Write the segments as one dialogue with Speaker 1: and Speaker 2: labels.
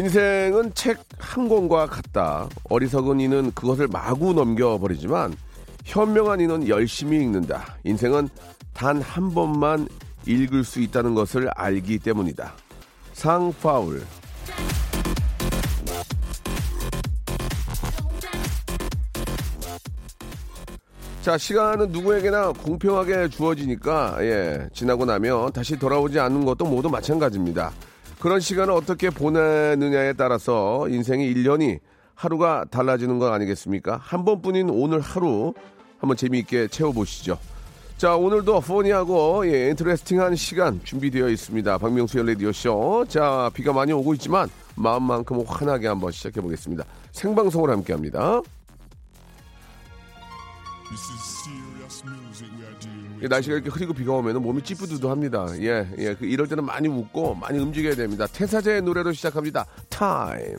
Speaker 1: 인생은 책 한 권과 같다. 어리석은 이는 그것을 마구 넘겨버리지만 현명한 이는 열심히 읽는다. 인생은 단 한 번만 읽을 수 있다는 것을 알기 때문이다. 상 파울. 자, 시간은 누구에게나 공평하게 주어지니까, 예, 지나고 나면 다시 돌아오지 않는 것도 모두 마찬가지입니다. 그런 시간을 어떻게 보내느냐에 따라서 인생의 1년이 하루가 달라지는 것 아니겠습니까? 한 번뿐인 오늘 하루 한번 재미있게 채워보시죠. 자, 오늘도 포니하고 예, 인트레스팅한 시간 준비되어 있습니다. 박명수의 라디오쇼. 자, 비가 많이 오고 있지만 마음만큼 환하게 한번 시작해 보겠습니다. 생방송을 함께 합니다. 날씨가 이렇게 흐리고 비가 오면 몸이 찌뿌드드합니다. 예, 예. 그 이럴 때는 많이 웃고 많이 움직여야 됩니다. 태사제의 노래로 시작합니다. 타임.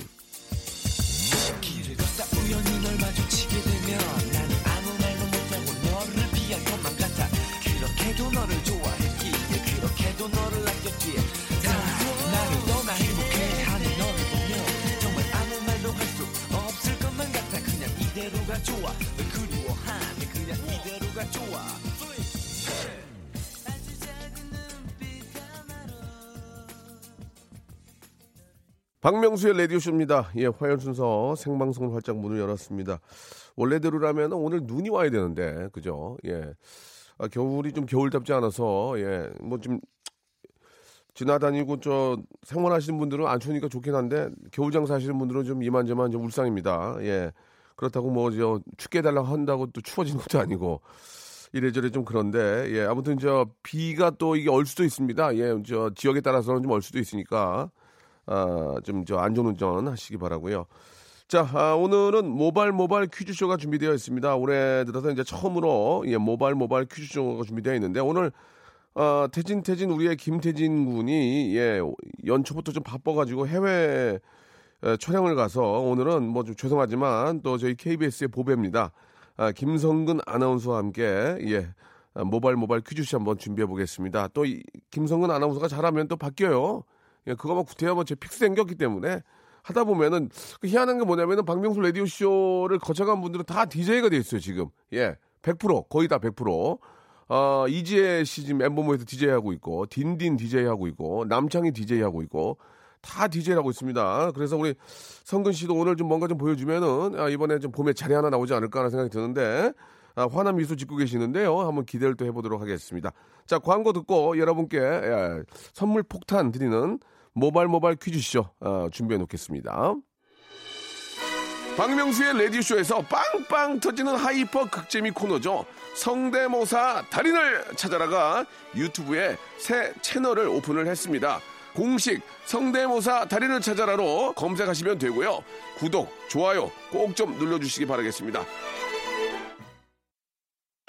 Speaker 1: 박명수의 라디오쇼입니다. 예, 화요일 순서 생방송 활짝 문을 열었습니다. 원래대로라면 오늘 눈이 와야 되는데, 그죠? 예. 아, 겨울이 좀 겨울답지 않아서, 예, 뭐 좀, 지나다니고 저 생활하시는 분들은 안 추우니까 좋긴 한데, 겨울 장사 하시는 분들은 좀 이만저만 좀 울상입니다. 예. 그렇다고 뭐, 저, 춥게 해달라고 한다고 또 추워지는 것도 아니고, 이래저래 좀 그런데, 예, 아무튼 저, 비가 또 이게 얼 수도 있습니다. 예, 저, 지역에 따라서는 좀 얼 수도 있으니까, 아, 좀 저 안전 운전 하시기 바라고요. 자, 아, 오늘은 모발 모발 퀴즈쇼가 준비되어 있습니다. 올해 들어서 이제 처음으로 예, 모발 모발 퀴즈쇼가 준비되어 있는데 오늘 어, 태진 태진 우리의 김태진 군이 예, 연초부터 좀 바빠가지고 해외 에, 촬영을 가서 오늘은 뭐 좀 죄송하지만 또 저희 KBS의 보배입니다. 아, 김성근 아나운서와 함께 예, 아, 모발 모발 퀴즈쇼 한번 준비해 보겠습니다. 또 이, 김성근 아나운서가 잘하면 또 바뀌어요. 예, 그거만 구태여 뭐제 픽스 생겼기 때문에 하다 보면은 그 희한한 게 뭐냐면은 박명수 라디오 쇼를 거쳐간 분들은 다 DJ가 돼 있어요 지금 예 100% 거의 다 100%. 어, 이지혜 씨 지금 엠본부에서 DJ 하고 있고 딘딘 DJ 하고 있고 남창희 DJ 하고 있고 다 DJ 하고 있습니다. 그래서 우리 성근 씨도 오늘 좀 뭔가 좀 보여주면은 아, 이번에 좀 봄에 자리 하나 나오지 않을까 하는 생각이 드는데 아, 환한 미소 짓고 계시는데요. 한번 기대를 또 해보도록 하겠습니다. 자 광고 듣고 여러분께 예, 선물 폭탄 드리는 모발 모발 퀴즈쇼 어, 준비해 놓겠습니다. 박명수의 라디오쇼에서 빵빵 터지는 hyper 극재미 코너죠. 성대모사 달인을 찾아라가 유튜브에 새 채널을 오픈을 했습니다. 공식 성대모사 달인을 찾아라로 검색하시면 되고요. 구독, 좋아요 꼭 좀 눌러주시기 바라겠습니다.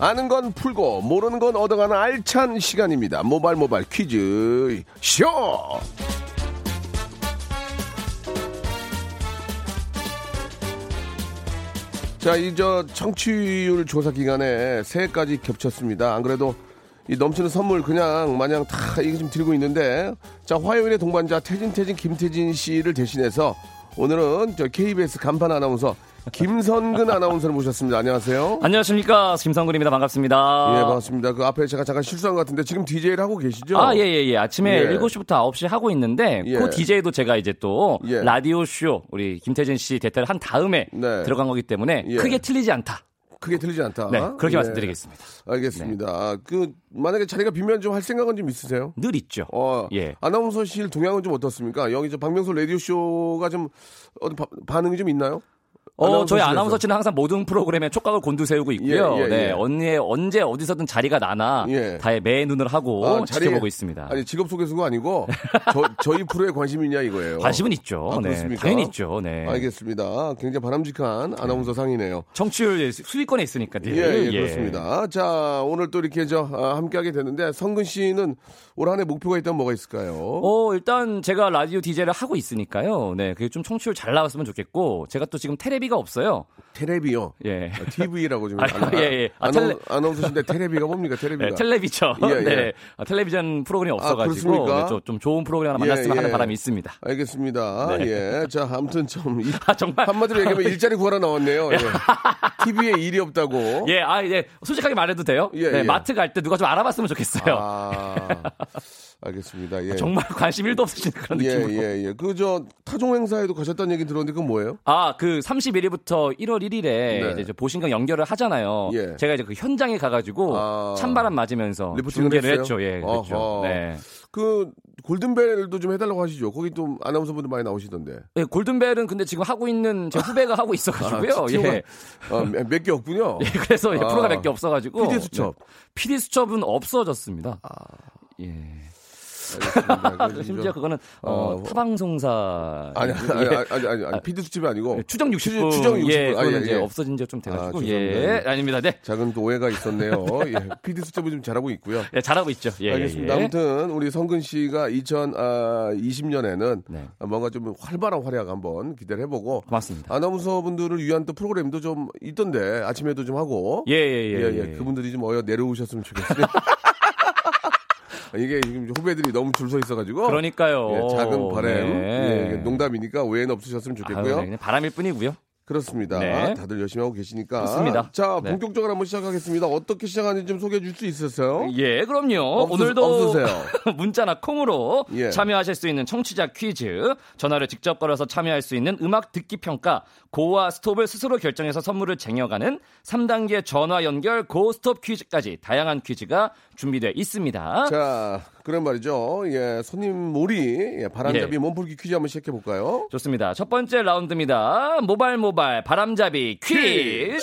Speaker 1: 아는 건 풀고 모르는 건 얻어가는 알찬 시간입니다. 모발 모발 퀴즈 쇼. 자, 이 저 청취율 조사 기간에 새해까지 겹쳤습니다. 안 그래도 이 넘치는 선물 그냥 마냥 다 이거 좀 들고 있는데 자 화요일의 동반자 태진 태진 김태진 씨를 대신해서 오늘은 저 KBS 간판 아나운서 김선근 아나운서를 모셨습니다. 안녕하세요.
Speaker 2: 안녕하십니까. 김성근입니다. 반갑습니다.
Speaker 1: 예, 반갑습니다. 그 앞에 제가 잠깐 실수한 것 같은데 지금 DJ를 하고 계시죠?
Speaker 2: 아, 예, 예, 예. 아침에
Speaker 1: 예.
Speaker 2: 7시부터 9시 하고 있는데,
Speaker 1: 예.
Speaker 2: 그 DJ도 제가 이제 또,
Speaker 1: 예.
Speaker 2: 라디오쇼, 우리 김태진 씨 대타를 한 다음에
Speaker 1: 네.
Speaker 2: 들어간 거기 때문에,
Speaker 1: 예.
Speaker 2: 크게 틀리지 않다.
Speaker 1: 크게 틀리지 않다.
Speaker 2: 네, 그렇게
Speaker 1: 예.
Speaker 2: 말씀드리겠습니다.
Speaker 1: 알겠습니다. 그 만약에 자리가 비면 좀 할 생각은 좀 있으세요?
Speaker 2: 늘 있죠.
Speaker 1: 어,
Speaker 2: 예.
Speaker 1: 아나운서실 동향은 좀 어떻습니까? 여기 저 박명수 라디오 쇼가 좀 어떤 바- 반응이 좀 있나요?
Speaker 2: 어, 저희. 아나운서실은 항상 모든 프로그램에 촉각을 곤두세우고 있고요.
Speaker 1: 예, 예,
Speaker 2: 네,
Speaker 1: 예.
Speaker 2: 언제, 언제 어디서든 자리가 나나
Speaker 1: 예.
Speaker 2: 다의 매 눈을 하고
Speaker 1: 아, 자리에-
Speaker 2: 지켜보고 있습니다.
Speaker 1: 아니 직업 소개서가 아니고 저, 저희 프로에 관심이 있냐 이거예요.
Speaker 2: 관심은 있죠.
Speaker 1: 아,
Speaker 2: 네,
Speaker 1: 그렇습니까?
Speaker 2: 당연히 있죠. 네.
Speaker 1: 알겠습니다. 굉장히 바람직한 아나운서 상이네요.
Speaker 2: 정치율 수위권에 있으니까 늘.
Speaker 1: 예, 예, 그렇습니다. 자, 오늘 또 이렇게 저 아, 함께하게 됐는데 성근 씨는 올 한해 목표가 있다면 뭐가 있을까요?
Speaker 2: 어, 일단 제가 라디오 DJ를 하고 있으니까요. 네, 그게 좀 청취율 잘 나왔으면 좋겠고, 제가 또 지금 테레비 가 없어요.
Speaker 1: 테레비요.
Speaker 2: 예.
Speaker 1: TV라고 좀
Speaker 2: 아, 예, 예. 아, 텔레-
Speaker 1: 아나운서신데 테레비가 뭡니까? 테레비가.
Speaker 2: 네, 텔레비죠.
Speaker 1: 예, 예.
Speaker 2: 네. 아, 텔레비전 프로그램이 없어가지고,
Speaker 1: 그렇습니까?
Speaker 2: 네, 좀, 좀 좋은 프로그램 하나
Speaker 1: 예,
Speaker 2: 만났으면
Speaker 1: 예.
Speaker 2: 하는 바람이 있습니다.
Speaker 1: 알겠습니다.
Speaker 2: 네.
Speaker 1: 예. 자, 아무튼 좀 이-
Speaker 2: 아, 정말?
Speaker 1: 한마디로 얘기하면 일자리 구하러 나왔네요. 예. TV에 일이 없다고.
Speaker 2: 예, 아, 예. 솔직하게 말해도 돼요?
Speaker 1: 예,
Speaker 2: 네,
Speaker 1: 예.
Speaker 2: 마트 갈 때 누가 좀 알아봤으면 좋겠어요.
Speaker 1: 아, 알겠습니다. 예.
Speaker 2: 정말 관심 1도 없으신 그런
Speaker 1: 예,
Speaker 2: 느낌으로.
Speaker 1: 예, 예. 그, 저, 타종 행사에도 가셨다는 얘기 들었는데 그건 뭐예요?
Speaker 2: 아, 그 31일부터 1월 1일에
Speaker 1: 네.
Speaker 2: 이제 저 보신강 연결을 하잖아요.
Speaker 1: 예.
Speaker 2: 제가 이제 그 현장에 가 가지고
Speaker 1: 아.
Speaker 2: 찬바람 맞으면서
Speaker 1: 리포팅을 했어요?
Speaker 2: 했죠. 예, 그렇죠.
Speaker 1: 어허.
Speaker 2: 네.
Speaker 1: 그, 골든벨도 좀 해달라고 하시죠. 거기 좀 아나운서 분들 많이 나오시던데.
Speaker 2: 예, 골든벨은 근데 지금 하고 있는 제 후배가 하고 있어가지고요. 예.
Speaker 1: 아, 몇개 없군요.
Speaker 2: 예, 그래서
Speaker 1: 아.
Speaker 2: 프로가 몇 개 없어가지고.
Speaker 1: PD 수첩.
Speaker 2: 네. PD 수첩은 없어졌습니다. 예.
Speaker 1: 알겠습니다.
Speaker 2: 심지어
Speaker 1: 좀-
Speaker 2: 그거는 어,
Speaker 1: 어,
Speaker 2: 타방송사
Speaker 1: 아니, 아니,
Speaker 2: 예.
Speaker 1: 아니, 아니, 아니, 아니, 피드 수첩이 아니고.
Speaker 2: 추정 60분.
Speaker 1: 추정 60분.
Speaker 2: 예,
Speaker 1: 아, 예,
Speaker 2: 이제
Speaker 1: 예.
Speaker 2: 없어진 지 좀 돼가지고.
Speaker 1: 아,
Speaker 2: 예. 아닙니다. 네.
Speaker 1: 작은 또 오해가 있었네요. 예. PD 수첩을 좀 잘하고 있고요.
Speaker 2: 예, 잘하고 있죠. 예,
Speaker 1: 알겠습니다.
Speaker 2: 예, 예.
Speaker 1: 아무튼 우리 성근 씨가 2020년에는
Speaker 2: 네.
Speaker 1: 뭔가 좀 활발한 활약 한번 기대를 해보고
Speaker 2: 고맙습니다.
Speaker 1: 아나운서 분들을 위한 또 프로그램도 좀 있던데 아침에도 좀 하고
Speaker 2: 예, 예, 예.
Speaker 1: 예, 예. 그분들이 좀 어여 내려오셨으면 좋겠어요. 이게 지금 후배들이 너무 줄 서 있어가지고
Speaker 2: 그러니까요.
Speaker 1: 예, 작은 바람
Speaker 2: 네.
Speaker 1: 예, 농담이니까 오해는 없으셨으면
Speaker 2: 아유,
Speaker 1: 좋겠고요.
Speaker 2: 네, 그냥 바람일 뿐이고요.
Speaker 1: 그렇습니다.
Speaker 2: 네.
Speaker 1: 다들 열심히 하고 계시니까.
Speaker 2: 좋습니다.
Speaker 1: 자,
Speaker 2: 네.
Speaker 1: 본격적으로 한번 시작하겠습니다. 어떻게 시작하는지 좀 소개해 줄 수 있으세요?
Speaker 2: 예, 그럼요.
Speaker 1: 없으-
Speaker 2: 오늘도
Speaker 1: 없으세요.
Speaker 2: 문자나 콩으로
Speaker 1: 예.
Speaker 2: 참여하실 수 있는 청취자 퀴즈, 전화를 직접 걸어서 참여할 수 있는 음악 듣기 평가, 고와 스톱을 스스로 결정해서 선물을 쟁여가는 3단계 전화 연결 고 스톱 퀴즈까지 다양한 퀴즈가 준비되어 있습니다.
Speaker 1: 자, 그런 말이죠. 예, 손님 몰이 예, 바람잡이
Speaker 2: 예.
Speaker 1: 몸풀기 퀴즈 한번 시작해 볼까요?
Speaker 2: 좋습니다. 첫 번째 라운드입니다. 모발 모발 바람잡이 퀴즈.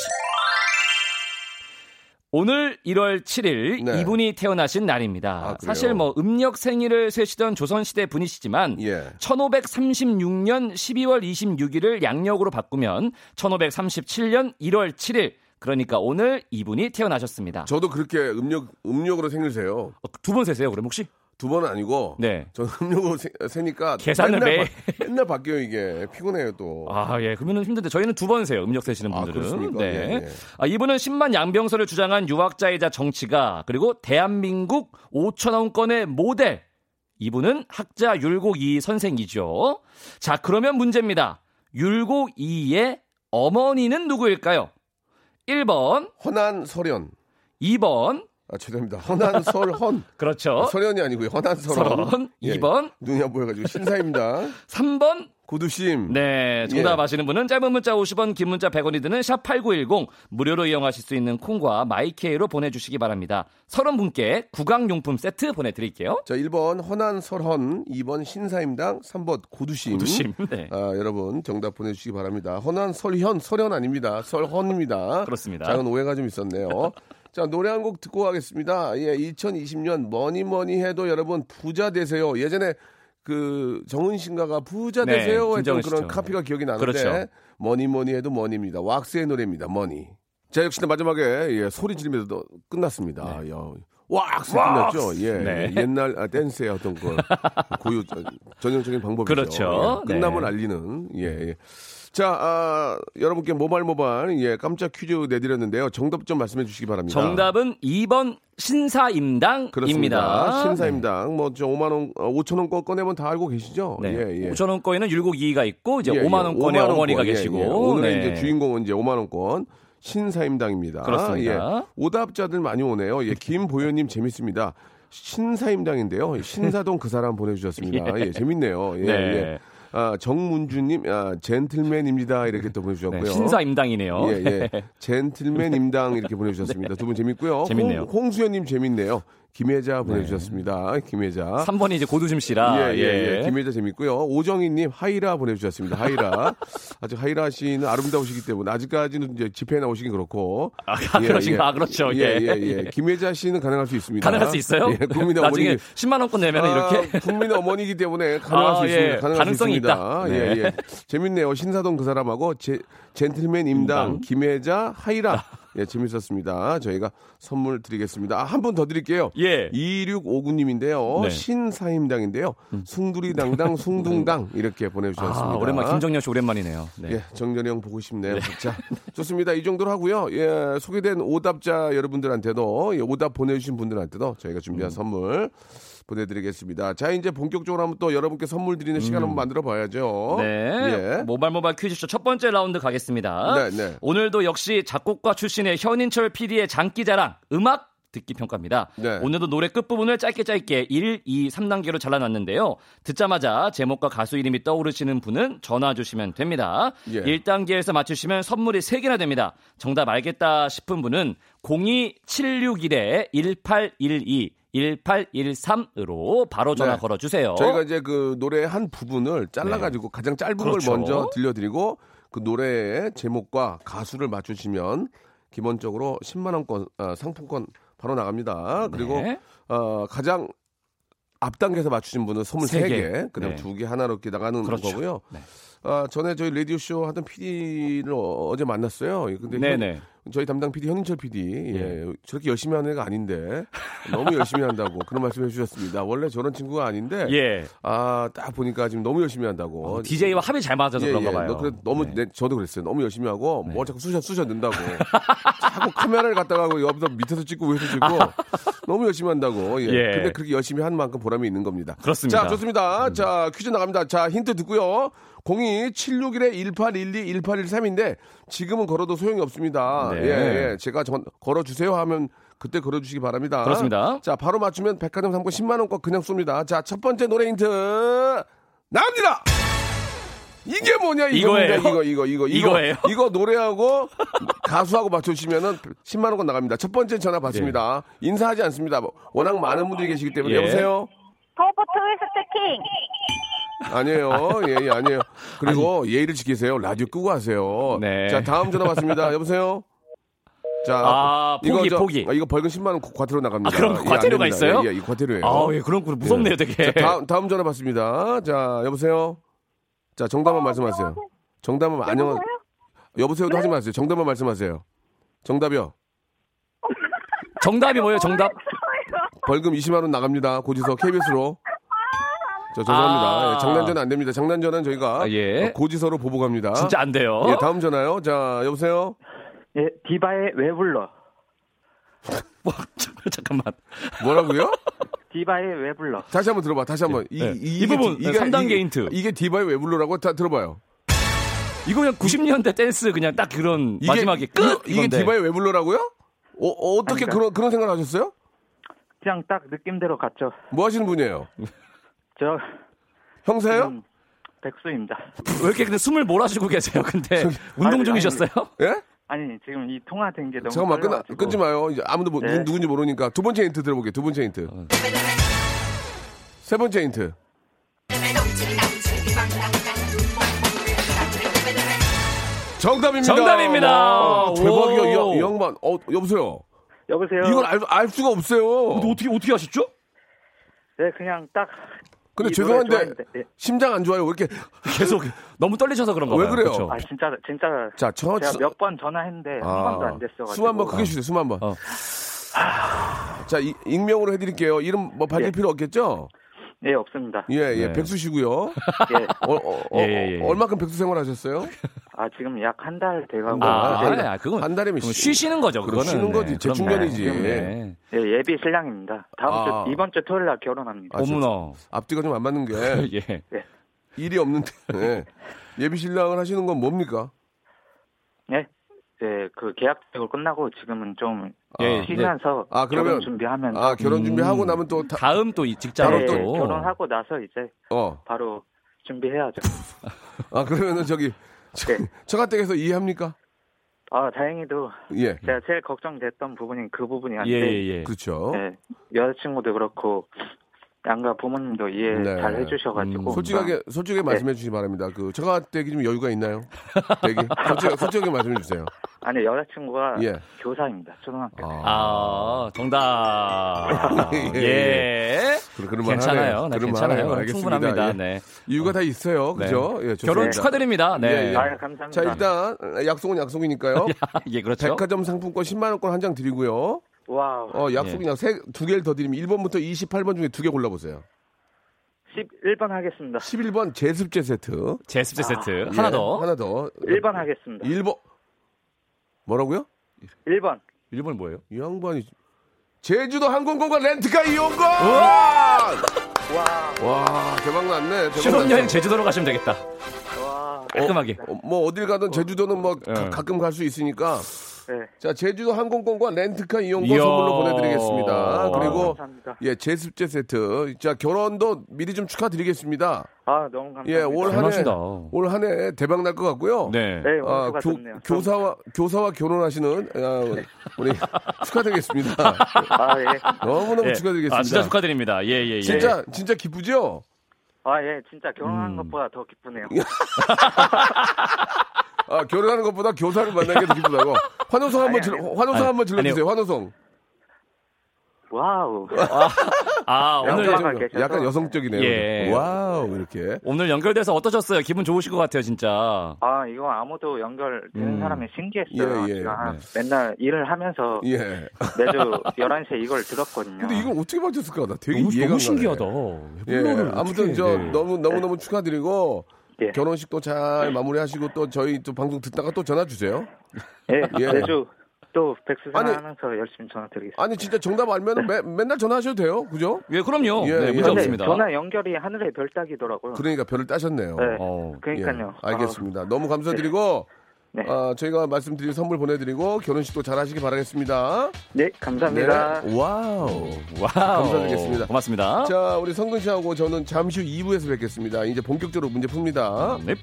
Speaker 2: 오늘 1월 7일
Speaker 1: 네.
Speaker 2: 이분이 태어나신 날입니다.
Speaker 1: 아?
Speaker 2: 사실 뭐 음력 생일을 세시던 조선시대 분이시지만
Speaker 1: 예.
Speaker 2: 1536년 12월 26일을 양력으로 바꾸면 1537년 1월 7일 그러니까 오늘 이분이 태어나셨습니다.
Speaker 1: 저도 그렇게 음력 음력으로 생일세요.
Speaker 2: 두 번 세세요, 그럼 혹시?
Speaker 1: 두 번은 아니고.
Speaker 2: 네.
Speaker 1: 저는 음력으로 세, 세니까
Speaker 2: 계산을
Speaker 1: 맨날,
Speaker 2: 매-
Speaker 1: 바, 맨날 바뀌어요 이게 피곤해요 또.
Speaker 2: 아, 예. 그러면 힘든데 저희는 두 번 세요. 음력 세시는
Speaker 1: 아,
Speaker 2: 분들은.
Speaker 1: 그렇습니까?
Speaker 2: 네.
Speaker 1: 예, 예.
Speaker 2: 아, 이분은 10만 양병설을 주장한 유학자이자 정치가 그리고 대한민국 5천원권의 모델. 이분은 학자 율곡 이 선생이죠. 자, 그러면 문제입니다. 율곡 이의 어머니는 누구일까요? 1번,
Speaker 1: 허난 설현.
Speaker 2: 2번,
Speaker 1: 아 죄송합니다. 허난 설헌.
Speaker 2: 그렇죠.
Speaker 1: 설현이 아니고요. 허난 설헌.
Speaker 2: 설헌,
Speaker 1: 예,
Speaker 2: 2번,
Speaker 1: 눈이 안 보여가지고 신사임당.
Speaker 2: 3번,
Speaker 1: 고두심.
Speaker 2: 네, 정답
Speaker 1: 예.
Speaker 2: 아시는 분은 짧은 문자 50원, 긴 문자 100원이 드는 샵8910 무료로 이용하실 수 있는 콩과 마이케이로 보내주시기 바랍니다. 서른 분께 구강용품 세트 보내드릴게요.
Speaker 1: 자 1번 허난 설헌, 2번 신사임당, 3번 고두심.
Speaker 2: 고두심, 네.
Speaker 1: 아, 여러분 정답 보내주시기 바랍니다. 허난 설현, 설현 아닙니다. 설헌입니다.
Speaker 2: 그렇습니다.
Speaker 1: 작은 오해가 좀 있었네요. 자 노래 한 곡 듣고 가겠습니다. 예, 2020년 뭐니 뭐니 해도 여러분 부자 되세요. 예전에 그 정은 신가가 부자
Speaker 2: 네,
Speaker 1: 되세요 했던
Speaker 2: 김정은
Speaker 1: 그런. 카피가 기억이 나는데
Speaker 2: 그렇죠.
Speaker 1: 뭐니 뭐니 해도 뭐니입니다. 왁스의 노래입니다. 뭐니. 자 역시나 마지막에 예, 소리 지르면서 끝났습니다. 야, 왁스 끝났죠. 예,
Speaker 2: 네.
Speaker 1: 옛날 아, 댄스의 어떤 그 고유 어, 전형적인 방법이죠.
Speaker 2: 그렇죠.
Speaker 1: 예, 끝남을
Speaker 2: 네.
Speaker 1: 알리는 예. 예. 자, 아, 여러분께 모발 모발 예 깜짝 퀴즈 내드렸는데요. 정답 좀 말씀해 주시기 바랍니다.
Speaker 2: 정답은 2번 신사임당입니다.
Speaker 1: 그렇습니다. 신사임당 뭐저 5만 원, 5천 원 꺼내면 다 알고 계시죠?
Speaker 2: 네.
Speaker 1: 예, 예.
Speaker 2: 5천 원권에는 율곡이가 있고 이제
Speaker 1: 예,
Speaker 2: 5만
Speaker 1: 예.
Speaker 2: 원권의
Speaker 1: 5만
Speaker 2: 어머니가
Speaker 1: 원권, 예,
Speaker 2: 계시고
Speaker 1: 예. 오늘
Speaker 2: 네.
Speaker 1: 이제 주인공은 이제 5만 원권 신사임당입니다.
Speaker 2: 그렇습니다.
Speaker 1: 예. 오답자들 많이 오네요. 예, 김보현님 재밌습니다. 신사임당인데요. 신사동 그 사람 보내주셨습니다. 예, 재밌네요. 예,
Speaker 2: 네.
Speaker 1: 예. 아, 정문주님, 아, 젠틀맨입니다. 이렇게 또 보내주셨고요.
Speaker 2: 네, 신사임당이네요.
Speaker 1: 예, 예. 젠틀맨 임당 이렇게 보내주셨습니다. 두분 재밌고요.
Speaker 2: 재밌네요.
Speaker 1: 홍, 홍수연님 재밌네요. 김혜자 보내주셨습니다. 김혜자.
Speaker 2: 3번이 이제 고두심 씨라.
Speaker 1: 예, 예, 예. 김혜자 재밌고요. 오정희님 하이라 보내주셨습니다. 하이라. 아주 하이라 씨는 아름다우시기 때문에 아직까지는 이제 집회에 나오시긴 그렇고.
Speaker 2: 아, 그러신가? 아, 그렇죠.
Speaker 1: 예,
Speaker 2: 예.
Speaker 1: 예, 예. 김혜자 씨는 가능할 수 있습니다.
Speaker 2: 가능할 수 있어요?
Speaker 1: 예, 국민의
Speaker 2: 나중에
Speaker 1: 어머니.
Speaker 2: 10만 원권 내면 이렇게
Speaker 1: 아, 국민의 어머니이기 때문에 가능할
Speaker 2: 아,
Speaker 1: 수
Speaker 2: 예.
Speaker 1: 있습니다. 가능할
Speaker 2: 가능성이
Speaker 1: 수 있습니다.
Speaker 2: 있다.
Speaker 1: 예,
Speaker 2: 네.
Speaker 1: 예. 재밌네요. 신사동 그 사람하고 제, 젠틀맨 임당,
Speaker 2: 임당.
Speaker 1: 김혜자, 하이라. 예, 재밌었습니다. 저희가 선물 드리겠습니다. 아, 한 분 더 드릴게요.
Speaker 2: 예.
Speaker 1: 2659님인데요.
Speaker 2: 네. 음.
Speaker 1: 신사임당인데요. 숭두리당당, 숭둥당 이렇게 보내주셨습니다.
Speaker 2: 아, 오랜만 김정렬 씨 오랜만이네요. 네.
Speaker 1: 예, 정렬이 형 보고 싶네요. 자, 좋습니다. 이 정도로 하고요. 예, 소개된 오답자 여러분들한테도, 예, 오답 보내주신 분들한테도 저희가
Speaker 2: 음.
Speaker 1: 준비한 선물 보내드리겠습니다. 자, 이제 본격적으로 한번 또 여러분께 선물 드리는 시간 한번 만들어 봐야죠.
Speaker 2: 음. 네.
Speaker 1: 예.
Speaker 2: 모발 모발 퀴즈쇼 첫 번째 라운드 가겠습니다.
Speaker 1: 네, 네.
Speaker 2: 오늘도 역시 작곡가 출신의 현인철 PD의 장기자랑 음악 듣기 평가입니다.
Speaker 1: 네.
Speaker 2: 오늘도 노래 끝부분을 짧게 짧게 1, 2, 3단계로 잘라놨는데요. 듣자마자 제목과 가수 이름이 떠오르시는 분은 전화 주시면 됩니다.
Speaker 1: 예.
Speaker 2: 1단계에서 맞추시면 선물이 3개나 됩니다. 정답 알겠다 싶은 분은 02761-1812 1813으로 바로 전화
Speaker 1: 네.
Speaker 2: 걸어 주세요.
Speaker 1: 저희가 이제 그 노래 한 부분을 잘라 가지고 가장 짧은
Speaker 2: 그렇죠.
Speaker 1: 걸 먼저 들려 드리고 그 노래의 제목과 가수를 맞추시면 기본적으로 10만 원권 아, 상품권 바로 나갑니다. 그리고
Speaker 2: 네.
Speaker 1: 어, 가장 앞단계에서 맞추신 분은 선물
Speaker 2: 세
Speaker 1: 3개,
Speaker 2: 개.
Speaker 1: 그다음
Speaker 2: 네.
Speaker 1: 두 2개 하나로 이렇게 나가는
Speaker 2: 그렇죠.
Speaker 1: 거고요.
Speaker 2: 네.
Speaker 1: 아, 전에 저희 라디오 쇼 하던 PD를 어제 만났어요. 근데
Speaker 2: 네네.
Speaker 1: 현- 저희 담당 PD 현인철 PD 예, 저렇게 열심히 하는 애가 아닌데 너무 열심히 한다고 그런 말씀해 주셨습니다. 원래 저런 친구가 아닌데
Speaker 2: 예.
Speaker 1: 아딱 보니까 지금 너무 열심히 한다고.
Speaker 2: DJ와 합이 잘 맞아서
Speaker 1: 예,
Speaker 2: 그런가
Speaker 1: 예.
Speaker 2: 봐요.
Speaker 1: 너 그래, 너무
Speaker 2: 네.
Speaker 1: 네, 저도 그랬어요. 너무 열심히 하고 뭐 자꾸 쑤셔 쑤셔 넣는다고. 자꾸 카메라를 갖다가 옆에서 밑에서 찍고 위에서 찍고 너무 열심히 한다고. 예.
Speaker 2: 예.
Speaker 1: 근데 그렇게 열심히 한 만큼 보람이 있는 겁니다.
Speaker 2: 그렇습니다. 음.
Speaker 1: 자, 좋습니다. 자, 퀴즈 나갑니다. 자, 힌트 듣고요. 02-761-1812-1813인데 지금은 걸어도 소용이 없습니다.
Speaker 2: 네.
Speaker 1: 예, 예. 제가 전, 걸어주세요 하면 그때 걸어주시기 바랍니다.
Speaker 2: 그렇습니다.
Speaker 1: 자, 바로 맞추면 백화점 상품 10만원권 그냥 쏩니다. 자, 첫 번째 노래 힌트 나옵니다! 이게 뭐냐,
Speaker 2: 이거예요?
Speaker 1: 이거, 이거, 이거, 이거.
Speaker 2: 이거예요?
Speaker 1: 이거 노래하고 가수하고 맞춰주시면은 10만 원권 나갑니다. 첫 번째 전화 받습니다. 인사하지 않습니다. 워낙 많은 분들이 계시기 때문에.
Speaker 2: 예.
Speaker 1: 여보세요?
Speaker 3: 터보 트위스트 킹.
Speaker 1: 아니에요. 예, 예, 아니에요. 그리고 예의를 지키세요. 라디오 끄고 하세요.
Speaker 2: 네.
Speaker 1: 자, 다음 전화 받습니다. 여보세요? 자,
Speaker 2: 아, 포기,
Speaker 1: 저-
Speaker 2: 포기.
Speaker 1: 아, 이거 벌금 10만 원 과태료 나갑니다.
Speaker 2: 아, 그럼
Speaker 1: 예, 안
Speaker 2: 과태료가. 있어요?
Speaker 1: 예, 예, 이 과태료예요.
Speaker 2: 아, 예, 그런 거 무섭네요, 되게.
Speaker 1: 자, 다음, 다음 전화 받습니다. 자, 여보세요? 자, 정답만 말씀하세요. 정답은 안녕. 여보세요도 하지 마세요. 정답만 말씀하세요. 정답이요.
Speaker 2: 정답이 뭐예요, 정답?
Speaker 1: 벌금 20만 원 나갑니다. 고지서 KBS로. 저 죄송합니다.
Speaker 2: 아.
Speaker 1: 예, 장난전 안 됩니다. 장난전은 저희가
Speaker 2: 아, 예.
Speaker 1: 어, 고지서로 보복합니다.
Speaker 2: 진짜 안 돼요.
Speaker 1: 예, 다음 전화요. 자, 여보세요?
Speaker 4: 예, 디바의 왜 불러?
Speaker 2: 잠깐만.
Speaker 1: 뭐라고요?
Speaker 4: 디바의 왜 불러?
Speaker 1: 다시 한번 들어봐. 다시 한번. 이,
Speaker 2: 네.
Speaker 1: 이,
Speaker 2: 이 부분,
Speaker 1: 이게,
Speaker 2: 3단계
Speaker 1: 이게,
Speaker 2: 힌트.
Speaker 1: 이게 디바의 왜 불러라고? 다 들어봐요.
Speaker 2: 이거 그냥 90년대 댄스 그냥 딱 그런
Speaker 1: 이게,
Speaker 2: 마지막에 끝!
Speaker 1: 이거- 이게. 디바의 왜 불러라고요? 어, 어, 떻게
Speaker 4: 아니,
Speaker 1: 그런, 그런 생각을 하셨어요?
Speaker 4: 그냥 딱 느낌대로 갔죠.
Speaker 1: 뭐 하시는 분이에요?
Speaker 4: 저
Speaker 1: 형사예요?
Speaker 4: 음, 백수입니다.
Speaker 2: 왜 이렇게 근데 숨을 몰아쉬고 계세요, 근데? 운동
Speaker 4: 아니,
Speaker 2: 중이셨어요?
Speaker 1: 예?
Speaker 4: 아니 지금 이 통화된 게 너무
Speaker 1: 잠깐만, 끊,
Speaker 4: 떨려가지고.
Speaker 1: 끊지 마요. 이제 아무도 뭐,
Speaker 4: 네.
Speaker 1: 누, 누군지 모르니까. 두 번째 힌트 들어볼게요. 두 번째 힌트. 세 번째 힌트. 정답입니다.
Speaker 2: 정답입니다.
Speaker 1: 와, 대박이야,
Speaker 2: 오.
Speaker 1: 이, 이 양반. 어, 여보세요.
Speaker 4: 여보세요.
Speaker 1: 이걸 알, 알 수가 없어요.
Speaker 2: 근데 어떻게, 어떻게 하셨죠?
Speaker 4: 네 그냥 딱.
Speaker 1: 근데 죄송한데
Speaker 4: 좋아했는데, 예.
Speaker 1: 심장 안 좋아요. 왜 이렇게
Speaker 2: 계속 너무 떨리셔서 그런가
Speaker 1: 왜
Speaker 2: 봐요.
Speaker 1: 그래요?
Speaker 2: 그쵸?
Speaker 4: 아 진짜 진짜.
Speaker 1: 자, 저
Speaker 4: 제가
Speaker 1: 수-
Speaker 4: 몇번 전화했는데 한 번도 안 됐어 가지고.
Speaker 1: 숨 한 번 크게 쉬세요. 숨 한 번.
Speaker 2: 어.
Speaker 1: 자, 이- 익명으로 해 드릴게요. 이름 뭐 밝힐
Speaker 4: 예.
Speaker 1: 필요 없겠죠?
Speaker 4: 네 없습니다.
Speaker 1: 예, 예.
Speaker 2: 네.
Speaker 1: 백수시고요.
Speaker 4: 예.
Speaker 1: 어, 어, 어,
Speaker 2: 예, 예, 예.
Speaker 1: 얼마큼 백수 생활 하셨어요?
Speaker 4: 아, 지금 약 한 달 돼가고.
Speaker 2: 아,
Speaker 1: 한
Speaker 4: 이제
Speaker 1: 달.
Speaker 2: 아, 그건
Speaker 1: 한 달이면
Speaker 2: 그건
Speaker 1: 쉬-
Speaker 2: 쉬시는 거죠. 그거는
Speaker 1: 쉬는 거지.
Speaker 2: 네,
Speaker 1: 재충전이지.
Speaker 2: 네.
Speaker 4: 예, 예비 신랑입니다. 다음
Speaker 1: 아.
Speaker 4: 주, 이번 주 토요일 날 결혼합니다.
Speaker 1: 아.
Speaker 2: 어머나.
Speaker 1: 앞뒤가 좀 안 맞는 게
Speaker 2: 예.
Speaker 1: 일이 없는데 예비 신랑을 하시는 건 뭡니까?
Speaker 4: 네. 네, 그 계약직으로 끝나고 지금은 좀
Speaker 2: 예,
Speaker 4: 쉬면서
Speaker 1: 아, 그러면-
Speaker 4: 결혼 준비하면서
Speaker 1: 아 결혼
Speaker 2: 음.
Speaker 1: 준비하고 나면 또 다,
Speaker 2: 다음 또이
Speaker 4: 네,
Speaker 2: 직장으로 또
Speaker 4: 결혼하고 나서 이제
Speaker 1: 어.
Speaker 4: 바로 준비해야죠.
Speaker 1: 아 그러면은 저기 저,
Speaker 4: 네.
Speaker 1: 처가댁에서 이해합니까?
Speaker 4: 아, 다행히도
Speaker 1: 예.
Speaker 4: 제가 제일 걱정됐던 부분이 그 부분이
Speaker 2: 예,
Speaker 4: 아닌데
Speaker 2: 예, 예.
Speaker 1: 그렇죠.
Speaker 4: 네, 여자친구도 그렇고 양가 부모님도 이해
Speaker 1: 네.
Speaker 4: 잘 해주셔가지고
Speaker 2: 음,
Speaker 1: 솔직하게 솔직하게
Speaker 4: 네.
Speaker 1: 말씀해 주시기 바랍니다. 그 처가댁이 좀 여유가 있나요? 댁이 솔직, 솔직하게 말씀해 주세요.
Speaker 4: 아니 여자친구가
Speaker 1: 예.
Speaker 4: 교사입니다 초등학교
Speaker 1: 아,
Speaker 2: 아, 정답.
Speaker 1: 예.
Speaker 2: 예. 괜찮아요.
Speaker 1: 만하네요.
Speaker 2: 네,
Speaker 1: 그럴
Speaker 2: 괜찮아요.
Speaker 1: 만하네요.
Speaker 2: 그럼
Speaker 1: 알겠습니다.
Speaker 2: 충분합니다.
Speaker 1: 예.
Speaker 2: 네.
Speaker 1: 이유가 다 있어요. 그죠? 예, 좋습니다.
Speaker 2: 결혼 축하드립니다. 네.
Speaker 1: 예, 예.
Speaker 4: 아 감사합니다.
Speaker 1: 자 일단 약속은 약속이니까요.
Speaker 2: 예, 그렇죠.
Speaker 1: 백화점 상품권 10만 원권 한 장 드리고요.
Speaker 4: Wow
Speaker 1: 어, 약속이 약 세, 두 개를 더 드리면 1번부터 28번 중에 두 개 골라보세요.
Speaker 4: 11번 하겠습니다.
Speaker 1: 11번 제습제 세트.
Speaker 2: 제습제 세트.
Speaker 1: 예,
Speaker 2: 하나 더.
Speaker 1: 하나 더.
Speaker 4: 1번 하겠습니다.
Speaker 1: 1번. 뭐라고요?
Speaker 4: 1번
Speaker 2: 1번 뭐예요?
Speaker 1: 이 양반이. 제주도 항공권과 렌트카 이용권!
Speaker 4: 와,
Speaker 1: 와, 대박 났네.
Speaker 2: 신혼여행. 제주도로 가시면 되겠다.
Speaker 4: 와,
Speaker 2: 깔끔하게.
Speaker 1: 어, 뭐 어딜 가든 제주도는 뭐
Speaker 2: 예.
Speaker 1: 가, 끔 갈 수 있으니까
Speaker 4: 네.
Speaker 1: 자 제주도 항공권과 렌트카 이용권
Speaker 2: 이야.
Speaker 1: 선물로 보내드리겠습니다. 그리고
Speaker 4: 감사합니다.
Speaker 1: 예 제습제 세트 자 결혼도 미리 좀 축하드리겠습니다.
Speaker 4: 아 너무 감사합니다.
Speaker 1: 예 올 한해. 올 한 해 대박 날 것 같고요.
Speaker 2: 네.
Speaker 4: 네,
Speaker 1: 아, 교,
Speaker 4: 좋네요.
Speaker 1: 교사와 교사와 결혼하시는 아, 우리 축하드리겠습니다.
Speaker 4: 아 예,
Speaker 1: 너무너무
Speaker 2: 예.
Speaker 1: 축하드리겠습니다.
Speaker 2: 아, 진짜 축하드립니다. 예, 예, 예.
Speaker 1: 진짜 진짜 기쁘죠?
Speaker 4: 아 예, 진짜 결혼한
Speaker 2: 음.
Speaker 4: 것보다 더 기쁘네요.
Speaker 1: 아 결혼하는 것보다 교사를 만나는 게 더 기쁘다고. 환호성 한번
Speaker 4: 아니.
Speaker 1: 환호성 한번 질러주세요. 환호성.
Speaker 4: Wow.
Speaker 2: 아, 오늘
Speaker 4: 영광.
Speaker 1: 약간. 약간 여성적이네요.
Speaker 2: 예.
Speaker 1: Wow 이렇게.
Speaker 2: 오늘 연결돼서 어떠셨어요? 기분 좋으실 것 같아요, 진짜.
Speaker 4: 아 이거 아무도 연결되는
Speaker 2: 음.
Speaker 4: 사람이 신기했어요.
Speaker 1: 예, 예.
Speaker 4: 제가
Speaker 2: 네.
Speaker 4: 맨날 일을 하면서
Speaker 1: 예.
Speaker 4: 매주 11시에 이걸 들었거든요.
Speaker 1: 근데 이걸 어떻게 맞췄을까? 나 되게
Speaker 2: 너무,
Speaker 1: 이해가
Speaker 2: 너무
Speaker 1: 안
Speaker 2: 신기하다.
Speaker 1: 예. 아무튼 저
Speaker 2: 네.
Speaker 1: 너무 너무 너무 축하드리고
Speaker 4: 예.
Speaker 1: 결혼식도 잘 마무리하시고 또 저희 또 방송 듣다가 또 전화 주세요.
Speaker 4: 예,
Speaker 1: 예.
Speaker 4: 매주 또 백수산
Speaker 1: 아니,
Speaker 4: 하면서 열심히 전화 드리겠습니다.
Speaker 1: 아니 진짜 정답 알면 매, 맨날 전화하셔도 돼요. 그죠?
Speaker 2: 예, 그럼요.
Speaker 1: 예,
Speaker 2: 네,
Speaker 1: 예.
Speaker 2: 문제 없습니다.
Speaker 4: 전화 연결이 하늘의 별 따기더라고요.
Speaker 1: 그러니까 별을 따셨네요.
Speaker 4: 네.
Speaker 2: 어.
Speaker 4: 그러니까요.
Speaker 1: 예, 알겠습니다. 너무 감사드리고
Speaker 4: 네.
Speaker 1: 아, 저희가 말씀드린 선물 보내드리고 결혼식도 잘 하시기 바라겠습니다.
Speaker 4: 아, 네, 감사합니다.
Speaker 1: 네.
Speaker 2: Wow. Wow.
Speaker 1: 감사드리겠습니다.
Speaker 2: 고맙습니다.
Speaker 1: 자, 우리 성근 씨하고 저는 잠시 후 2부에서 뵙겠습니다. 이제 본격적으로 문제 풉니다.
Speaker 2: 네.